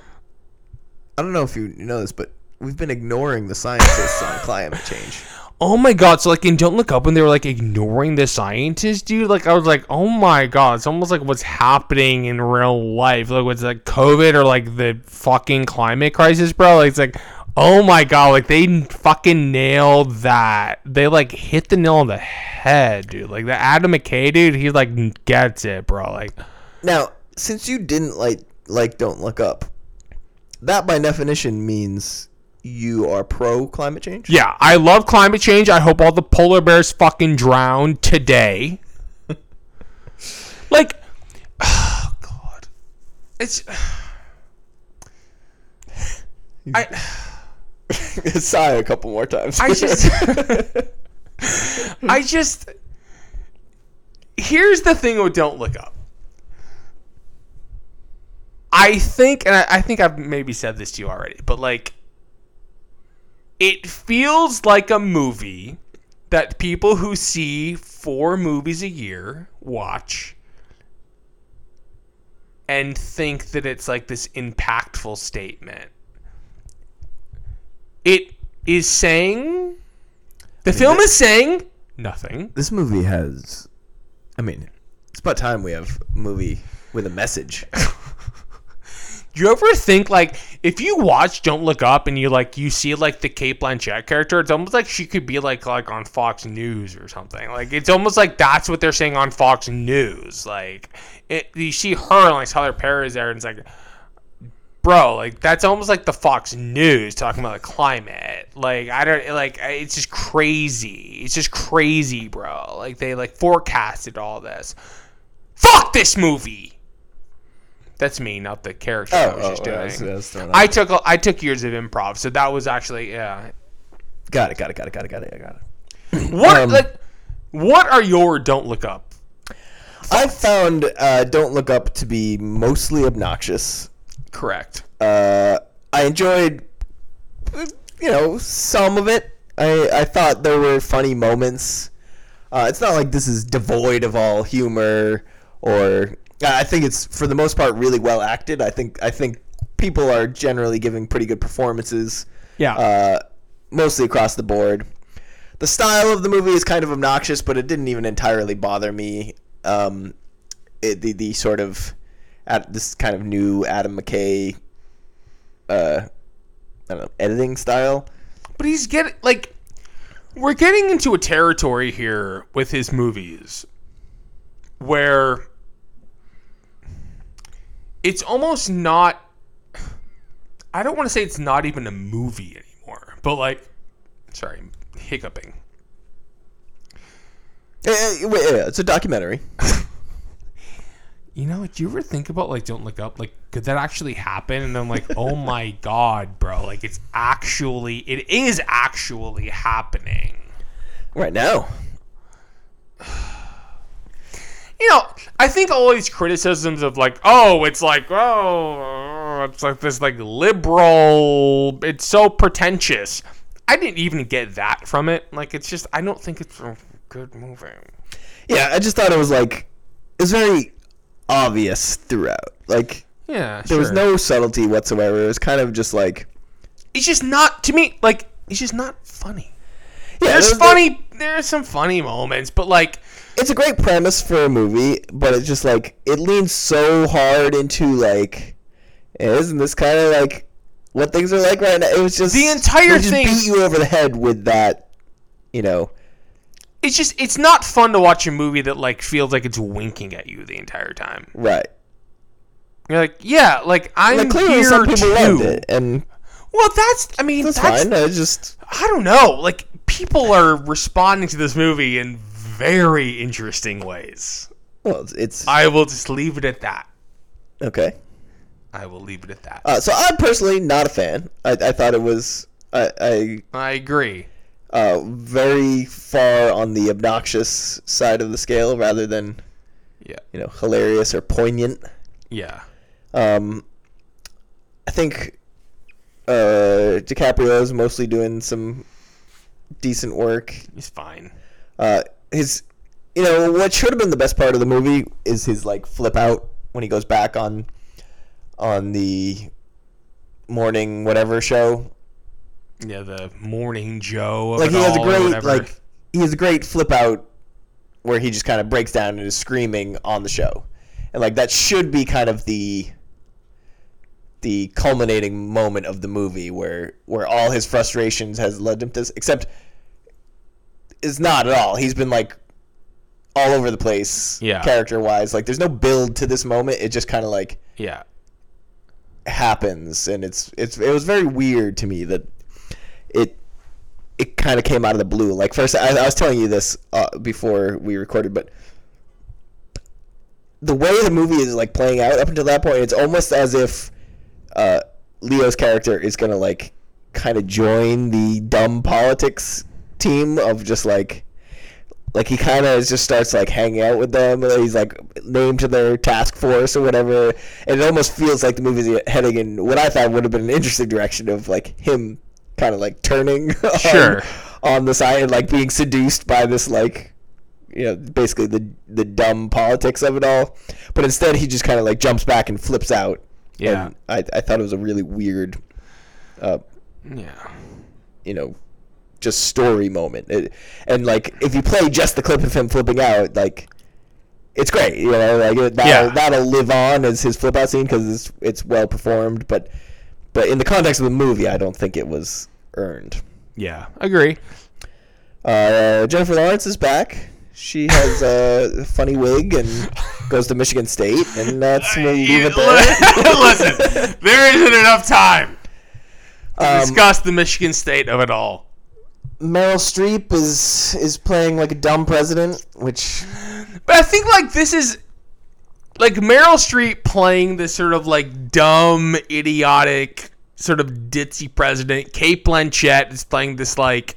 I don't know if you know this, but we've been ignoring the scientists on climate change. Oh my god! So like in Don't Look Up, when they were like ignoring the scientists, dude, like I was like, oh my god, it's almost like what's happening in real life. Like what's like COVID or like the fucking climate crisis, bro. Like it's like, oh my god, like they fucking nailed that. They like hit the nail on the head, dude. Like the Adam McKay dude, he like gets it, bro. Like Now, since you didn't like like Don't Look Up, that by definition means you are pro climate change. Yeah, I love climate change. I hope all the polar bears fucking drown today. like, oh God, it's. I Sigh a couple more times. I just. I just. Here's the thing with Don't Look Up. I think, and I, I think I've maybe said this to you already, but like, it feels like a movie that people who see four movies a year watch and think that it's like this impactful statement. It is saying the film is saying nothing. This movie has, I mean, it's about time we have a movie with a message. You ever think like if you watch Don't Look Up and you like you see like the Cate Blanchett character, it's almost like she could be like like on Fox News or something. Like it's almost like that's what they're saying on Fox News. Like it, you see her and like Tyler Perry is there, and it's like, bro, like that's almost like the Fox News talking about the climate. Like I don't like it's just crazy. It's just crazy, bro. Like they like forecasted all this. Fuck this movie. That's me, not the character I was just doing. I, was- I took I took years of improv, so that was actually yeah. got it, got it, got it, got it, got it, I got it. What Um, like what are your don't look up? I found uh, Don't Look Up to be mostly obnoxious. Correct. Uh, I enjoyed, uh, you know, some of it. I, I thought there were funny moments. Uh, it's not like this is devoid of all humor or. I think it's for the most part really well acted. I think I think people are generally giving pretty good performances. Yeah. uh, mostly across the board. The style of the movie is kind of obnoxious, but it didn't even entirely bother me. Um, it, the the sort of at this kind of new Adam McKay, uh, I don't know, editing style. but he's getting like we're getting into a territory here with his movies where it's almost not I don't want to say it's not even a movie anymore, but like sorry, I'm hiccuping. Eh, eh, wait, yeah, it's a documentary. You know, do you ever think about like don't look up? Like, could that actually happen? And I'm like, oh my god, bro! Like, it's actually, it is actually happening. Right now, You know, I think all these criticisms of like, oh, it's like, oh, it's like this like liberal, it's so pretentious. I didn't even get that from it. Like, it's just, I don't think it's a good movie. yeah, I just thought it was like it was very obvious throughout. Like Yeah, there was no subtlety whatsoever. It was kind of just like It's just not to me. Like, it's just not funny. yeah, There's funny, there- are some funny moments, but like, it's a great premise for a movie, but it's just like it leans so hard into like, isn't this kind of like what things are like right now? It was just The entire thing- beat you over the head with that, you know. it's just it's not fun to watch a movie that like feels like it's winking at you the entire time. Right. You're like, yeah, like I'm Like clearly here some people too. loved it, and Well, that's I mean that's, that's, fine. I just I don't know. Like people are responding to this movie in very interesting ways. well, it's, I will just leave it at that. okay. I will leave it at that. Uh, so I'm personally not a fan. I, I thought it was I, I I agree. uh, very far on the obnoxious side of the scale rather than Yeah. you know hilarious or poignant. Yeah. Um, I think uh, DiCaprio is mostly doing some decent work. He's fine. Uh, his, you know, what should have been the best part of the movie is his like flip out when he goes back on, on the morning whatever show. Yeah, the Morning Joe. Of Like he has a great like he has a great flip out where he just kind of breaks down and is screaming on the show, and like that should be kind of the the culminating moment of the movie where where all his frustrations has led him to this, except is not at all. He's been like all over the place, Yeah. character wise. Like there's no build to this moment. It just kind of like yeah. happens, and it's it's it was very weird to me that it it kind of came out of the blue. Like first, I, I was telling you this uh, before we recorded, but the way the movie is like playing out up until that point, it's almost as if uh, Leo's character is gonna like kind of join the dumb politics team of just like like he kind of just starts like hanging out with them. He's like named to their task force or whatever, and it almost feels like the movie's heading in what I thought would have been an interesting direction of like him kind of like turning on- Sure. on, the side and like being seduced by this like you know, basically the the dumb politics of it all. But instead, he just kind of like jumps back and flips out. Yeah. I I thought it was a really weird, uh, Yeah. you know, just story moment. It, and like if you play just the clip of him flipping out, like. It's great, you know. Like it- that'll, Yeah. that'll live on as his flip out scene because it's it's well performed. But but in the context of the movie, I don't think it was earned. Yeah. Agree. Uh, Jennifer Lawrence is back. She has a funny wig and goes to Michigan State, and that's we'll leave it there. Listen, there isn't enough time to Um, discuss the Michigan State of it all. Meryl Streep is is playing like a dumb president, which But I think like this is like Meryl Streep playing this sort of like dumb, idiotic, sort of ditzy president. Cate Blanchett is playing this like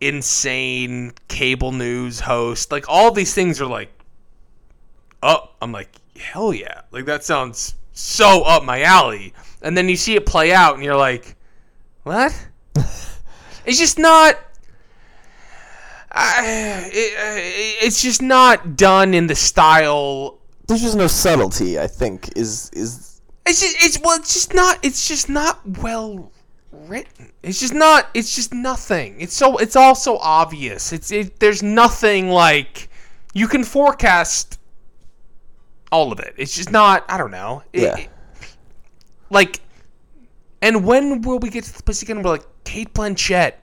insane cable news host. Like all these things are like oh, I'm like hell yeah. Like that sounds so up my alley. And then you see it play out and you're like what? it's just not I, it, uh, it's just not done in the style. there's just no subtlety. I think is is It's just it's well, it's just not. It's just not well written. It's just not. It's just nothing. It's so. It's all so obvious. It's it. There's nothing like you can forecast all of it. It's just not. I don't know. It- Yeah. it- like, and when will we get to the place again where like Cate Blanchett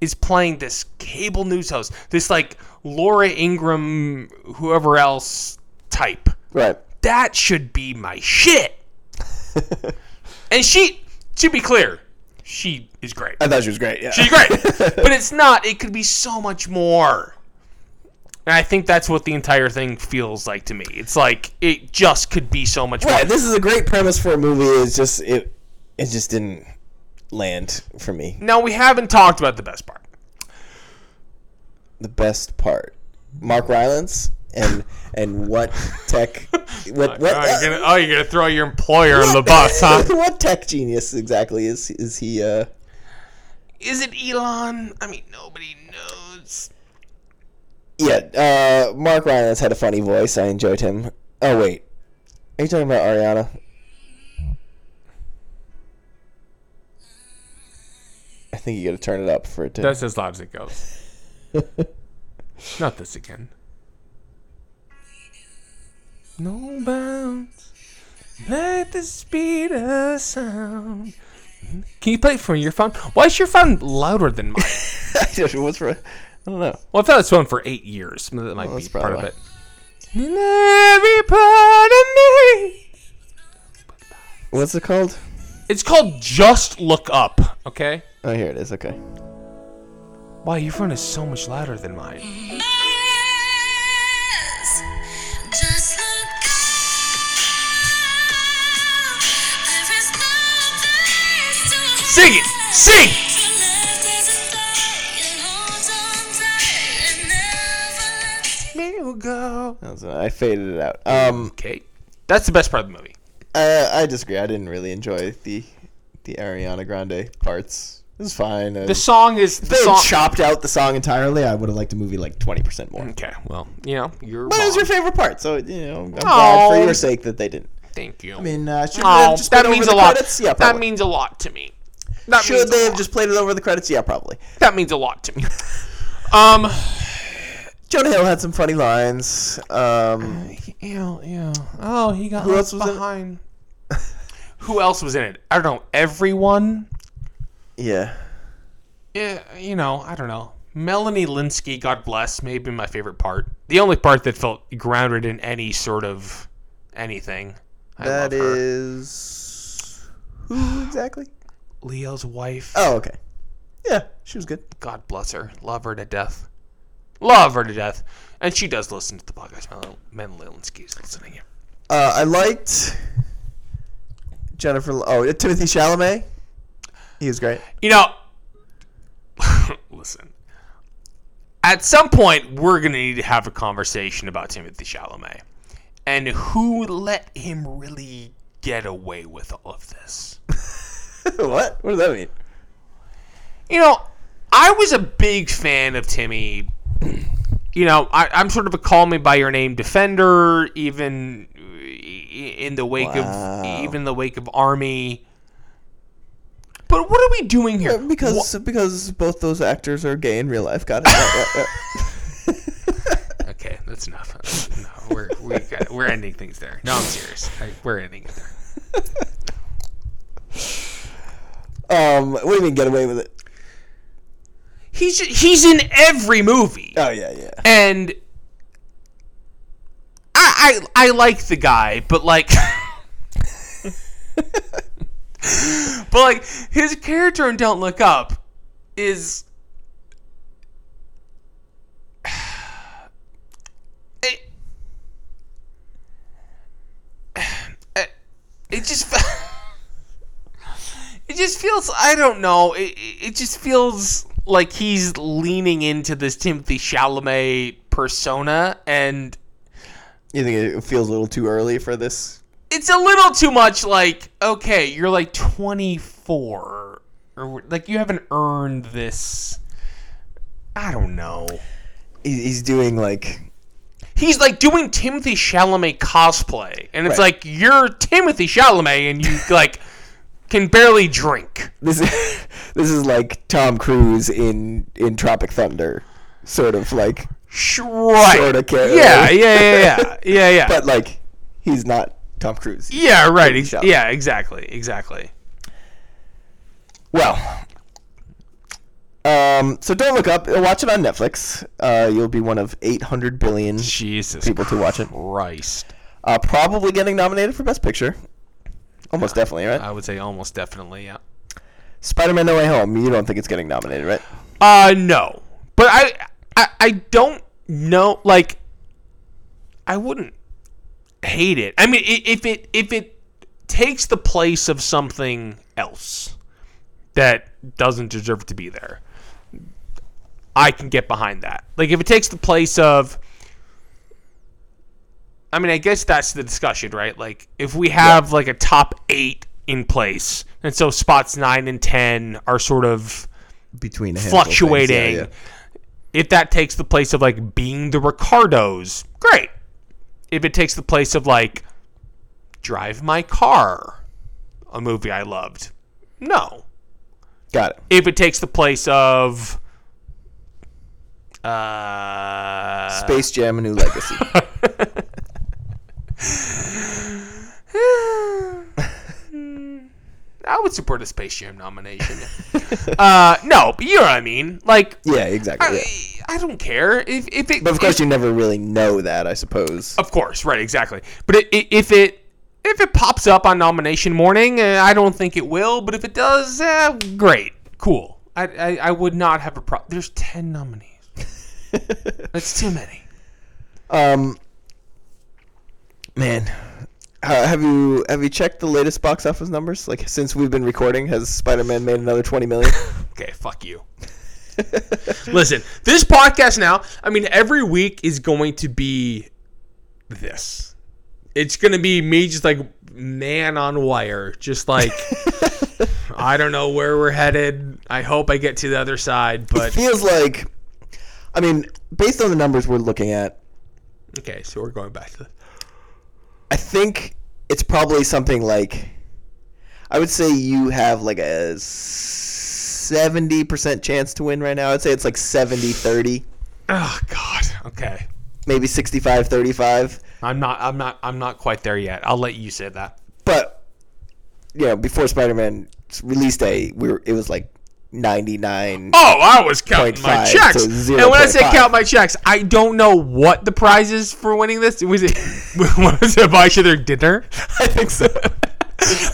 is playing this cable news host, this like Laura Ingraham, whoever else type. right. That should be my shit. and she, to be clear, she is great. I thought she was great. Yeah, She's great. but it's not. It could be so much more. And I think that's what the entire thing feels like to me. It's like it just could be so much more. right. This is a great premise for a movie. It's just it it just didn't land for me. Now we haven't talked about the best part. The best part, Mark Rylance and and what tech what what oh, you're gonna, oh, you're gonna throw your employer on the bus, huh? what tech genius exactly is is he? Uh, Is it Elon? I mean, nobody knows. yeah, uh, Mark Rylance had a funny voice. I enjoyed him. Oh wait, are you talking about Ariana? Think you got to turn it up for it to. That's as loud as it goes. Not this again. No bounds. Let the speed of sound. Can you play it from your phone? Why is your phone louder than mine? I don't know what's for. I don't know. Well, I've had this phone for eight years. That might Well, be part of it. In every part of me. What's it called? It's called Just Look Up. Okay. Oh, here it is. Okay. Wow, your phone is so much louder than mine. Just look up. There is no place to Sing it. Sing. Me go. I faded it out. Um, Okay. That's the best part of the movie. I, I disagree. I didn't really enjoy the the Ariana Grande parts. It was fine. Uh, The song is the they song. chopped out the song entirely, I would have liked the movie like twenty percent more. Okay, well, you know, you're. But it was your favorite part, so you know I'm glad for your sake that they didn't. Thank you. I mean, uh, should they oh, have just played that it means over a the lot. credits? Yeah, that means a lot to me. That Should they have just played it over the credits? Yeah, probably. That means a lot to me. Um. Jonah Hill had some funny lines. Um, Yeah, yeah. Oh, he got Who left else was in it? behind. Who else was in it? I don't know. Everyone. Yeah. Yeah, you know, I don't know. Melanie Lynskey, God bless, may be my favorite part. The only part that felt grounded in any sort of anything. I That is who exactly? Leo's wife. Oh, okay. Yeah, she was good. God bless her. Love her to death. Love her to death. And she does listen to the podcast. Mel- Melanie Lynskey's listening here. Uh, I liked Jennifer. Oh, Timothée Chalamet. He was great. You know, listen. At some point, we're gonna need to have a conversation about Timothée Chalamet and who let him really get away with all of this. what? What does that mean? You know, I was a big fan of Timmy. you know, I, I'm sort of a call me by your name defender, even in the wake Wow. of even in the wake of Armie. But what are we doing here? because because both those actors are gay in real life. Got it. Okay, that's enough. No, we're we got, we're ending things there. No, I'm serious. I, we're ending it there. Um, what do you mean get away with it? He's he's in every movie, Oh yeah, yeah. and I I, I like the guy, but like. but like his character in Don't Look Up is it, it, it just it just feels I don't know it, it just feels like he's leaning into this Timothée Chalamet persona and You think it feels a little too early for this? It's a little too much like okay you're like 24 or like you haven't earned this i don't know He's doing like he's like doing timothée chalamet cosplay and it's Right. like you're timothée chalamet and you like can barely drink this. Is, this is like Tom Cruise in in Tropic Thunder, sort of like, right Sorta character. yeah yeah yeah yeah yeah yeah but like he's not Tom Cruise. yeah right ex- yeah exactly exactly Well, um, so don't look up. Watch it on Netflix. Uh, you'll be one of 800 billion jesus people to watch it. christ Uh, probably getting nominated for Best Picture. Almost definitely, right? i would say almost definitely yeah Spider-Man: No Way Home. You don't think it's getting nominated, right? Uh no. But I I, I don't know like I wouldn't hate it. I mean if it if it takes the place of something else that doesn't deserve to be there. I can get behind that. Like if it takes the place of I mean, I guess that's the discussion, right? Like if we have like a top 8 in place and so spots 9 and 10 are sort of Between of yeah, fluctuating. yeah. If that takes the place of like being the Ricardos, great. If it takes the place of like Drive My Car, a movie I loved, no. Got it. If it takes the place of uh, Space Jam: A New Legacy. I would support a Space Jam nomination. uh, no, but you know what I mean. Like, yeah, exactly. Yeah. I, I don't care if if it. But of if- course, you never really know that, I suppose. Of course, right, exactly. But it, it, if it if it pops up on nomination morning, uh, I don't think it will. But if it does, uh, great, cool. I, I I would not have a problem. There's ten nominees. That's too many. Um, man, uh, have you have you checked the latest box office numbers? Like since we've been recording, has Spider-Man made another twenty million? Okay, fuck you. Listen, this podcast now. I mean, every week is going to be this. It's going to be me just like man on wire, just like I don't know where we're headed. I hope I get to the other side, but Feels like, I mean, based on the numbers we're looking at, okay. So we're going back to the I think it's probably something like, I would say you have like a seventy percent chance to win right now. I'd say it's like 70-30, Oh God. Okay. maybe 65-35. I'm not. I'm not. I'm not quite there yet. I'll let you say that. But you know, before Spider-Man release day, we were it was like ninety nine. Oh, I was counting my checks. And when I say 0.5. count my checks, I don't know what the prize is for winning this. Was it was it buy each other dinner? I think so.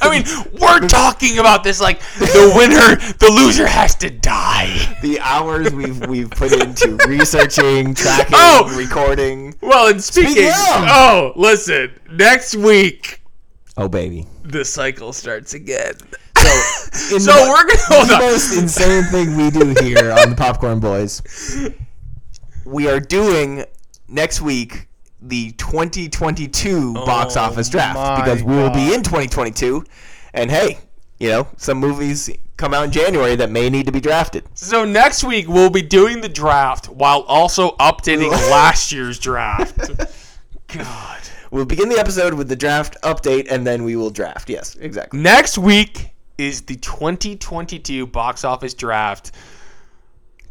I mean, we're talking about this like the winner, the loser has to die. the hours we've we've put into researching, tracking, Oh! recording. Well, and speaking, Speaking of- oh, listen, next week Oh baby. the cycle starts again. So, in So the, we're gonna the most insane thing we do here on the Popcorn Boys. We are doing next week the 2022 box Oh office draft because we will be in 2022, and hey, you know some movies come out in January that may need to be drafted. So next week we'll be doing the draft while also updating last year's draft. God. We'll begin the episode with the draft update, and then we will draft. Yes, exactly. Next week is the 2022 box office draft.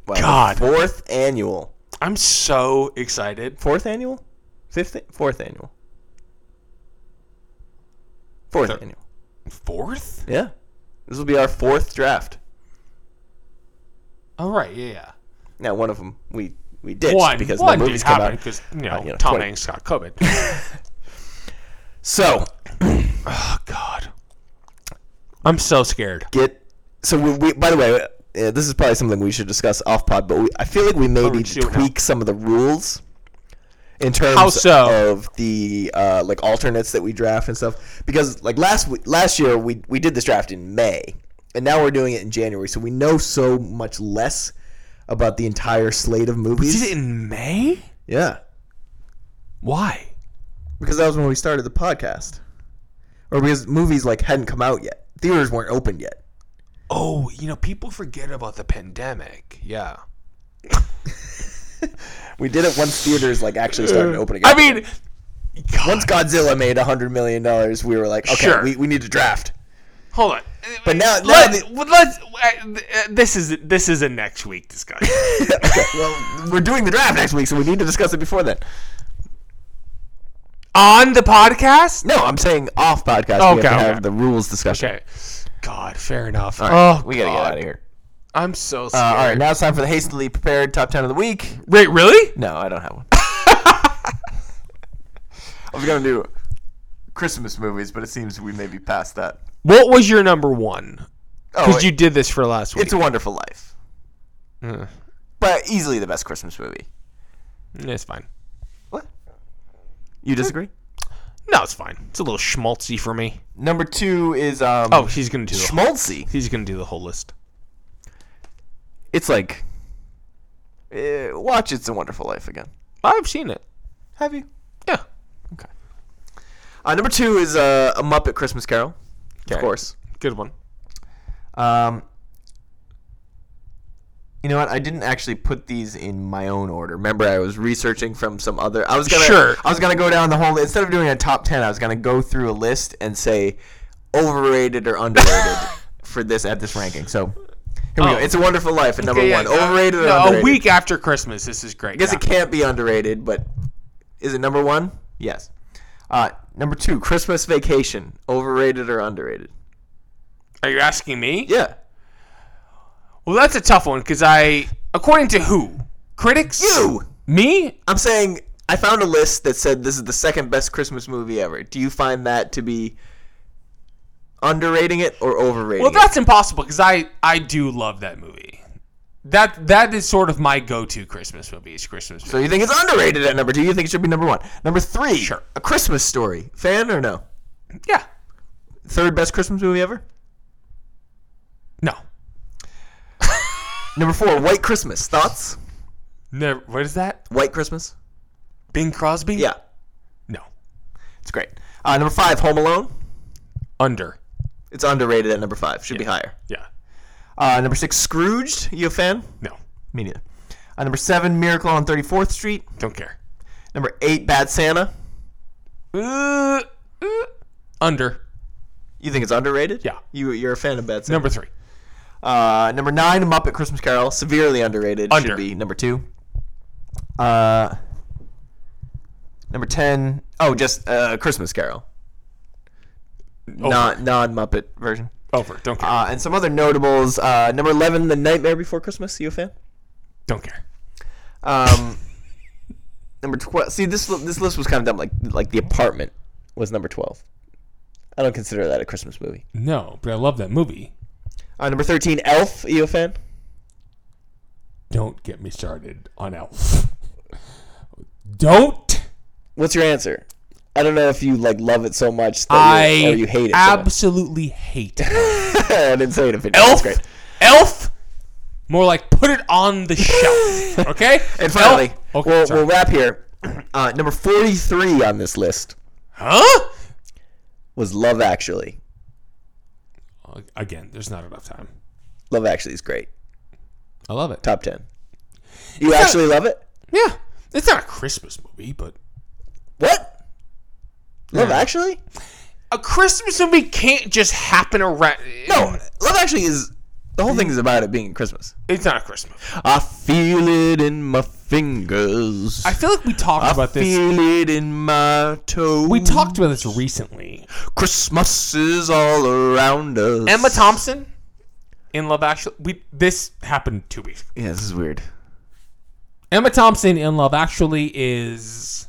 Wow, God. fourth annual, I'm so excited. fourth annual, fifth, fourth annual, fourth Third. annual. Fourth? Yeah, this will be our fourth draft. All right, yeah, yeah. Now, one of them we we ditched One, because one the did movies happen out. because you know, uh, you know, Tom 20. Hanks got COVID. So oh God, I'm so scared. get so we, we by the way uh, this is probably something we should discuss off pod but we, i feel like we may Oh, need to do it now. tweak some of the rules in terms so? of the uh, like alternates that we draft and stuff because like last last year we we did this draft in may and now we're doing it in january so we know so much less about the entire slate of movies Did it in May? yeah Why? because that was when we started the podcast or because movies like hadn't come out yet theaters weren't open yet Oh, you know, people forget about the pandemic. Yeah. we did it once theaters like actually started opening up I mean, God, once Godzilla made a hundred million dollars, we were like, okay, Sure. we, we need to draft. hold on. But now- now Let, the- well, let's. uh, this is this is a next week discussion. okay, well, we're doing the draft next week, so we need to discuss it before then. On the podcast? No, I'm saying off podcast. we Okay, have to okay. have the rules discussion. Okay. God, fair enough. All right, oh, we gotta God. get out of here. I'm so Uh, all right, now it's time for the hastily prepared top ten of the week. Wait, really? No, I don't have one. I was gonna do Christmas movies, but it seems we may be past that. What was your number one? Oh, Because you did this for last week. It's a Wonderful Life, Uh, but easily the best Christmas movie. it's fine. You disagree? No, it's fine. It's a little schmaltzy for me. Number two is um. Oh, he's gonna do the Schmaltzy. he's gonna do the whole list. it's like eh, watch It's a Wonderful Life again. I've seen it. Have you? Yeah. Okay. Uh, number two is uh, a Muppet Christmas Carol, of course. Good one. Um, you know what? I didn't actually put these in my own order. Remember, I was researching from some other. I was gonna. Sure. I was gonna go down the whole. Instead of doing a top ten, I was gonna go through a list and say overrated or underrated for this at this ranking. So here we Oh. go. It's a Wonderful Life at number Okay, yeah, one. uh, Overrated or no, underrated? A week after Christmas. This is great. I guess yeah. it can't be underrated, but is it number one? Yes. Uh, number two, Christmas Vacation. Overrated or underrated? Are you asking me? Yeah. Well, that's a tough one because I, according to who? Critics? You. Me? I'm saying I found a list that said this is the second best Christmas movie ever. Do you find that to be underrating it or overrating it? Well, it? that's impossible because I I do love that movie. That that is sort of my go-to Christmas movie. Is Christmas. So you think it's underrated at number two? You think it should be number one? Number three, Sure. A Christmas Story. Fan or no? yeah. Third best Christmas movie ever? No. Number four, White Christmas. Thoughts? Never. What is that? White Christmas? Bing Crosby? Yeah, No. it's great. Uh, number five, Home Alone. Under. It's underrated at number five. Should be higher. Yeah. Uh, number six, Scrooged. You a fan? No. Me neither. Uh, number seven, Miracle on 34th Street. Don't care. Number eight, Bad Santa. Uh, uh, under. You think it's underrated? Yeah. You you're a fan of Bad Santa. Number three. Uh, number nine, Muppet Christmas Carol, severely underrated. Under. Should be number two. Uh, number ten, oh, just uh, Christmas Carol, not non Muppet version. Over. Don't care. Uh, and some other notables. Uh, number eleven, The Nightmare Before Christmas. You a fan? Don't care. Um, number twelve. See, this this list was kind of dumb. Like like The Apartment was number twelve. I don't consider that a Christmas movie. No, but I love that movie. Uh, number thirteen, Elf. Are You a fan? Don't get me started on Elf. Don't. What's your answer? I don't know if you like love it so much that I you, or you hate it. so absolutely hate Elf. I didn't say it if it Elf. That's great. Elf. More like put it on the shelf. Okay. And finally, Elf- okay, we'll, sorry. we'll wrap here. Uh, number forty-three on this list huh? was Love Actually. Again, there's not enough time. Love Actually is great. I love it. Top ten. You actually love it? Yeah, it's not a Christmas movie, but What? Love Actually? a Christmas movie can't just happen around. No, Love Actually is the whole thing is about it being Christmas. it's not a Christmas. I feel it in my fingers. I feel like we talked I about this. feel it in my toes. We talked about this recently. Christmas is all around us. Emma Thompson in Love Actually. We this happened two weeks. ago. Yeah, this is weird. Emma Thompson in Love Actually is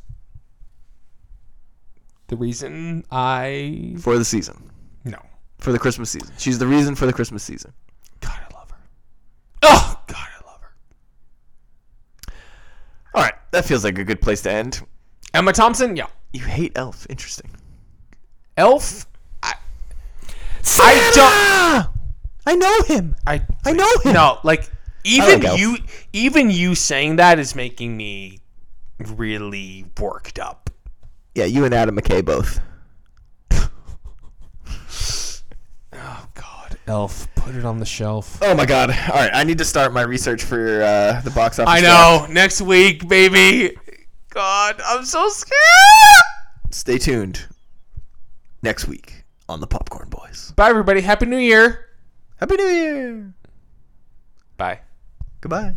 the reason I For the season. no. For the Christmas season. She's the reason for the Christmas season. God, I love her. Oh God, I love her. All right, that feels like a good place to end. Emma Thompson, yeah. You hate Elf. Interesting. Elf. I I I know him. I I know him. no like even like you even you saying that is making me really worked up. Yeah, you and Adam McKay both. Oh God, Elf, put it on the shelf. Oh my god. All right, I need to start my research for uh, the box office. I draft. know. Next week, baby. God, I'm so scared. Stay tuned. Next week on the Popcorn Boys. Bye, everybody. Happy New Year. Happy New Year. Bye. Goodbye.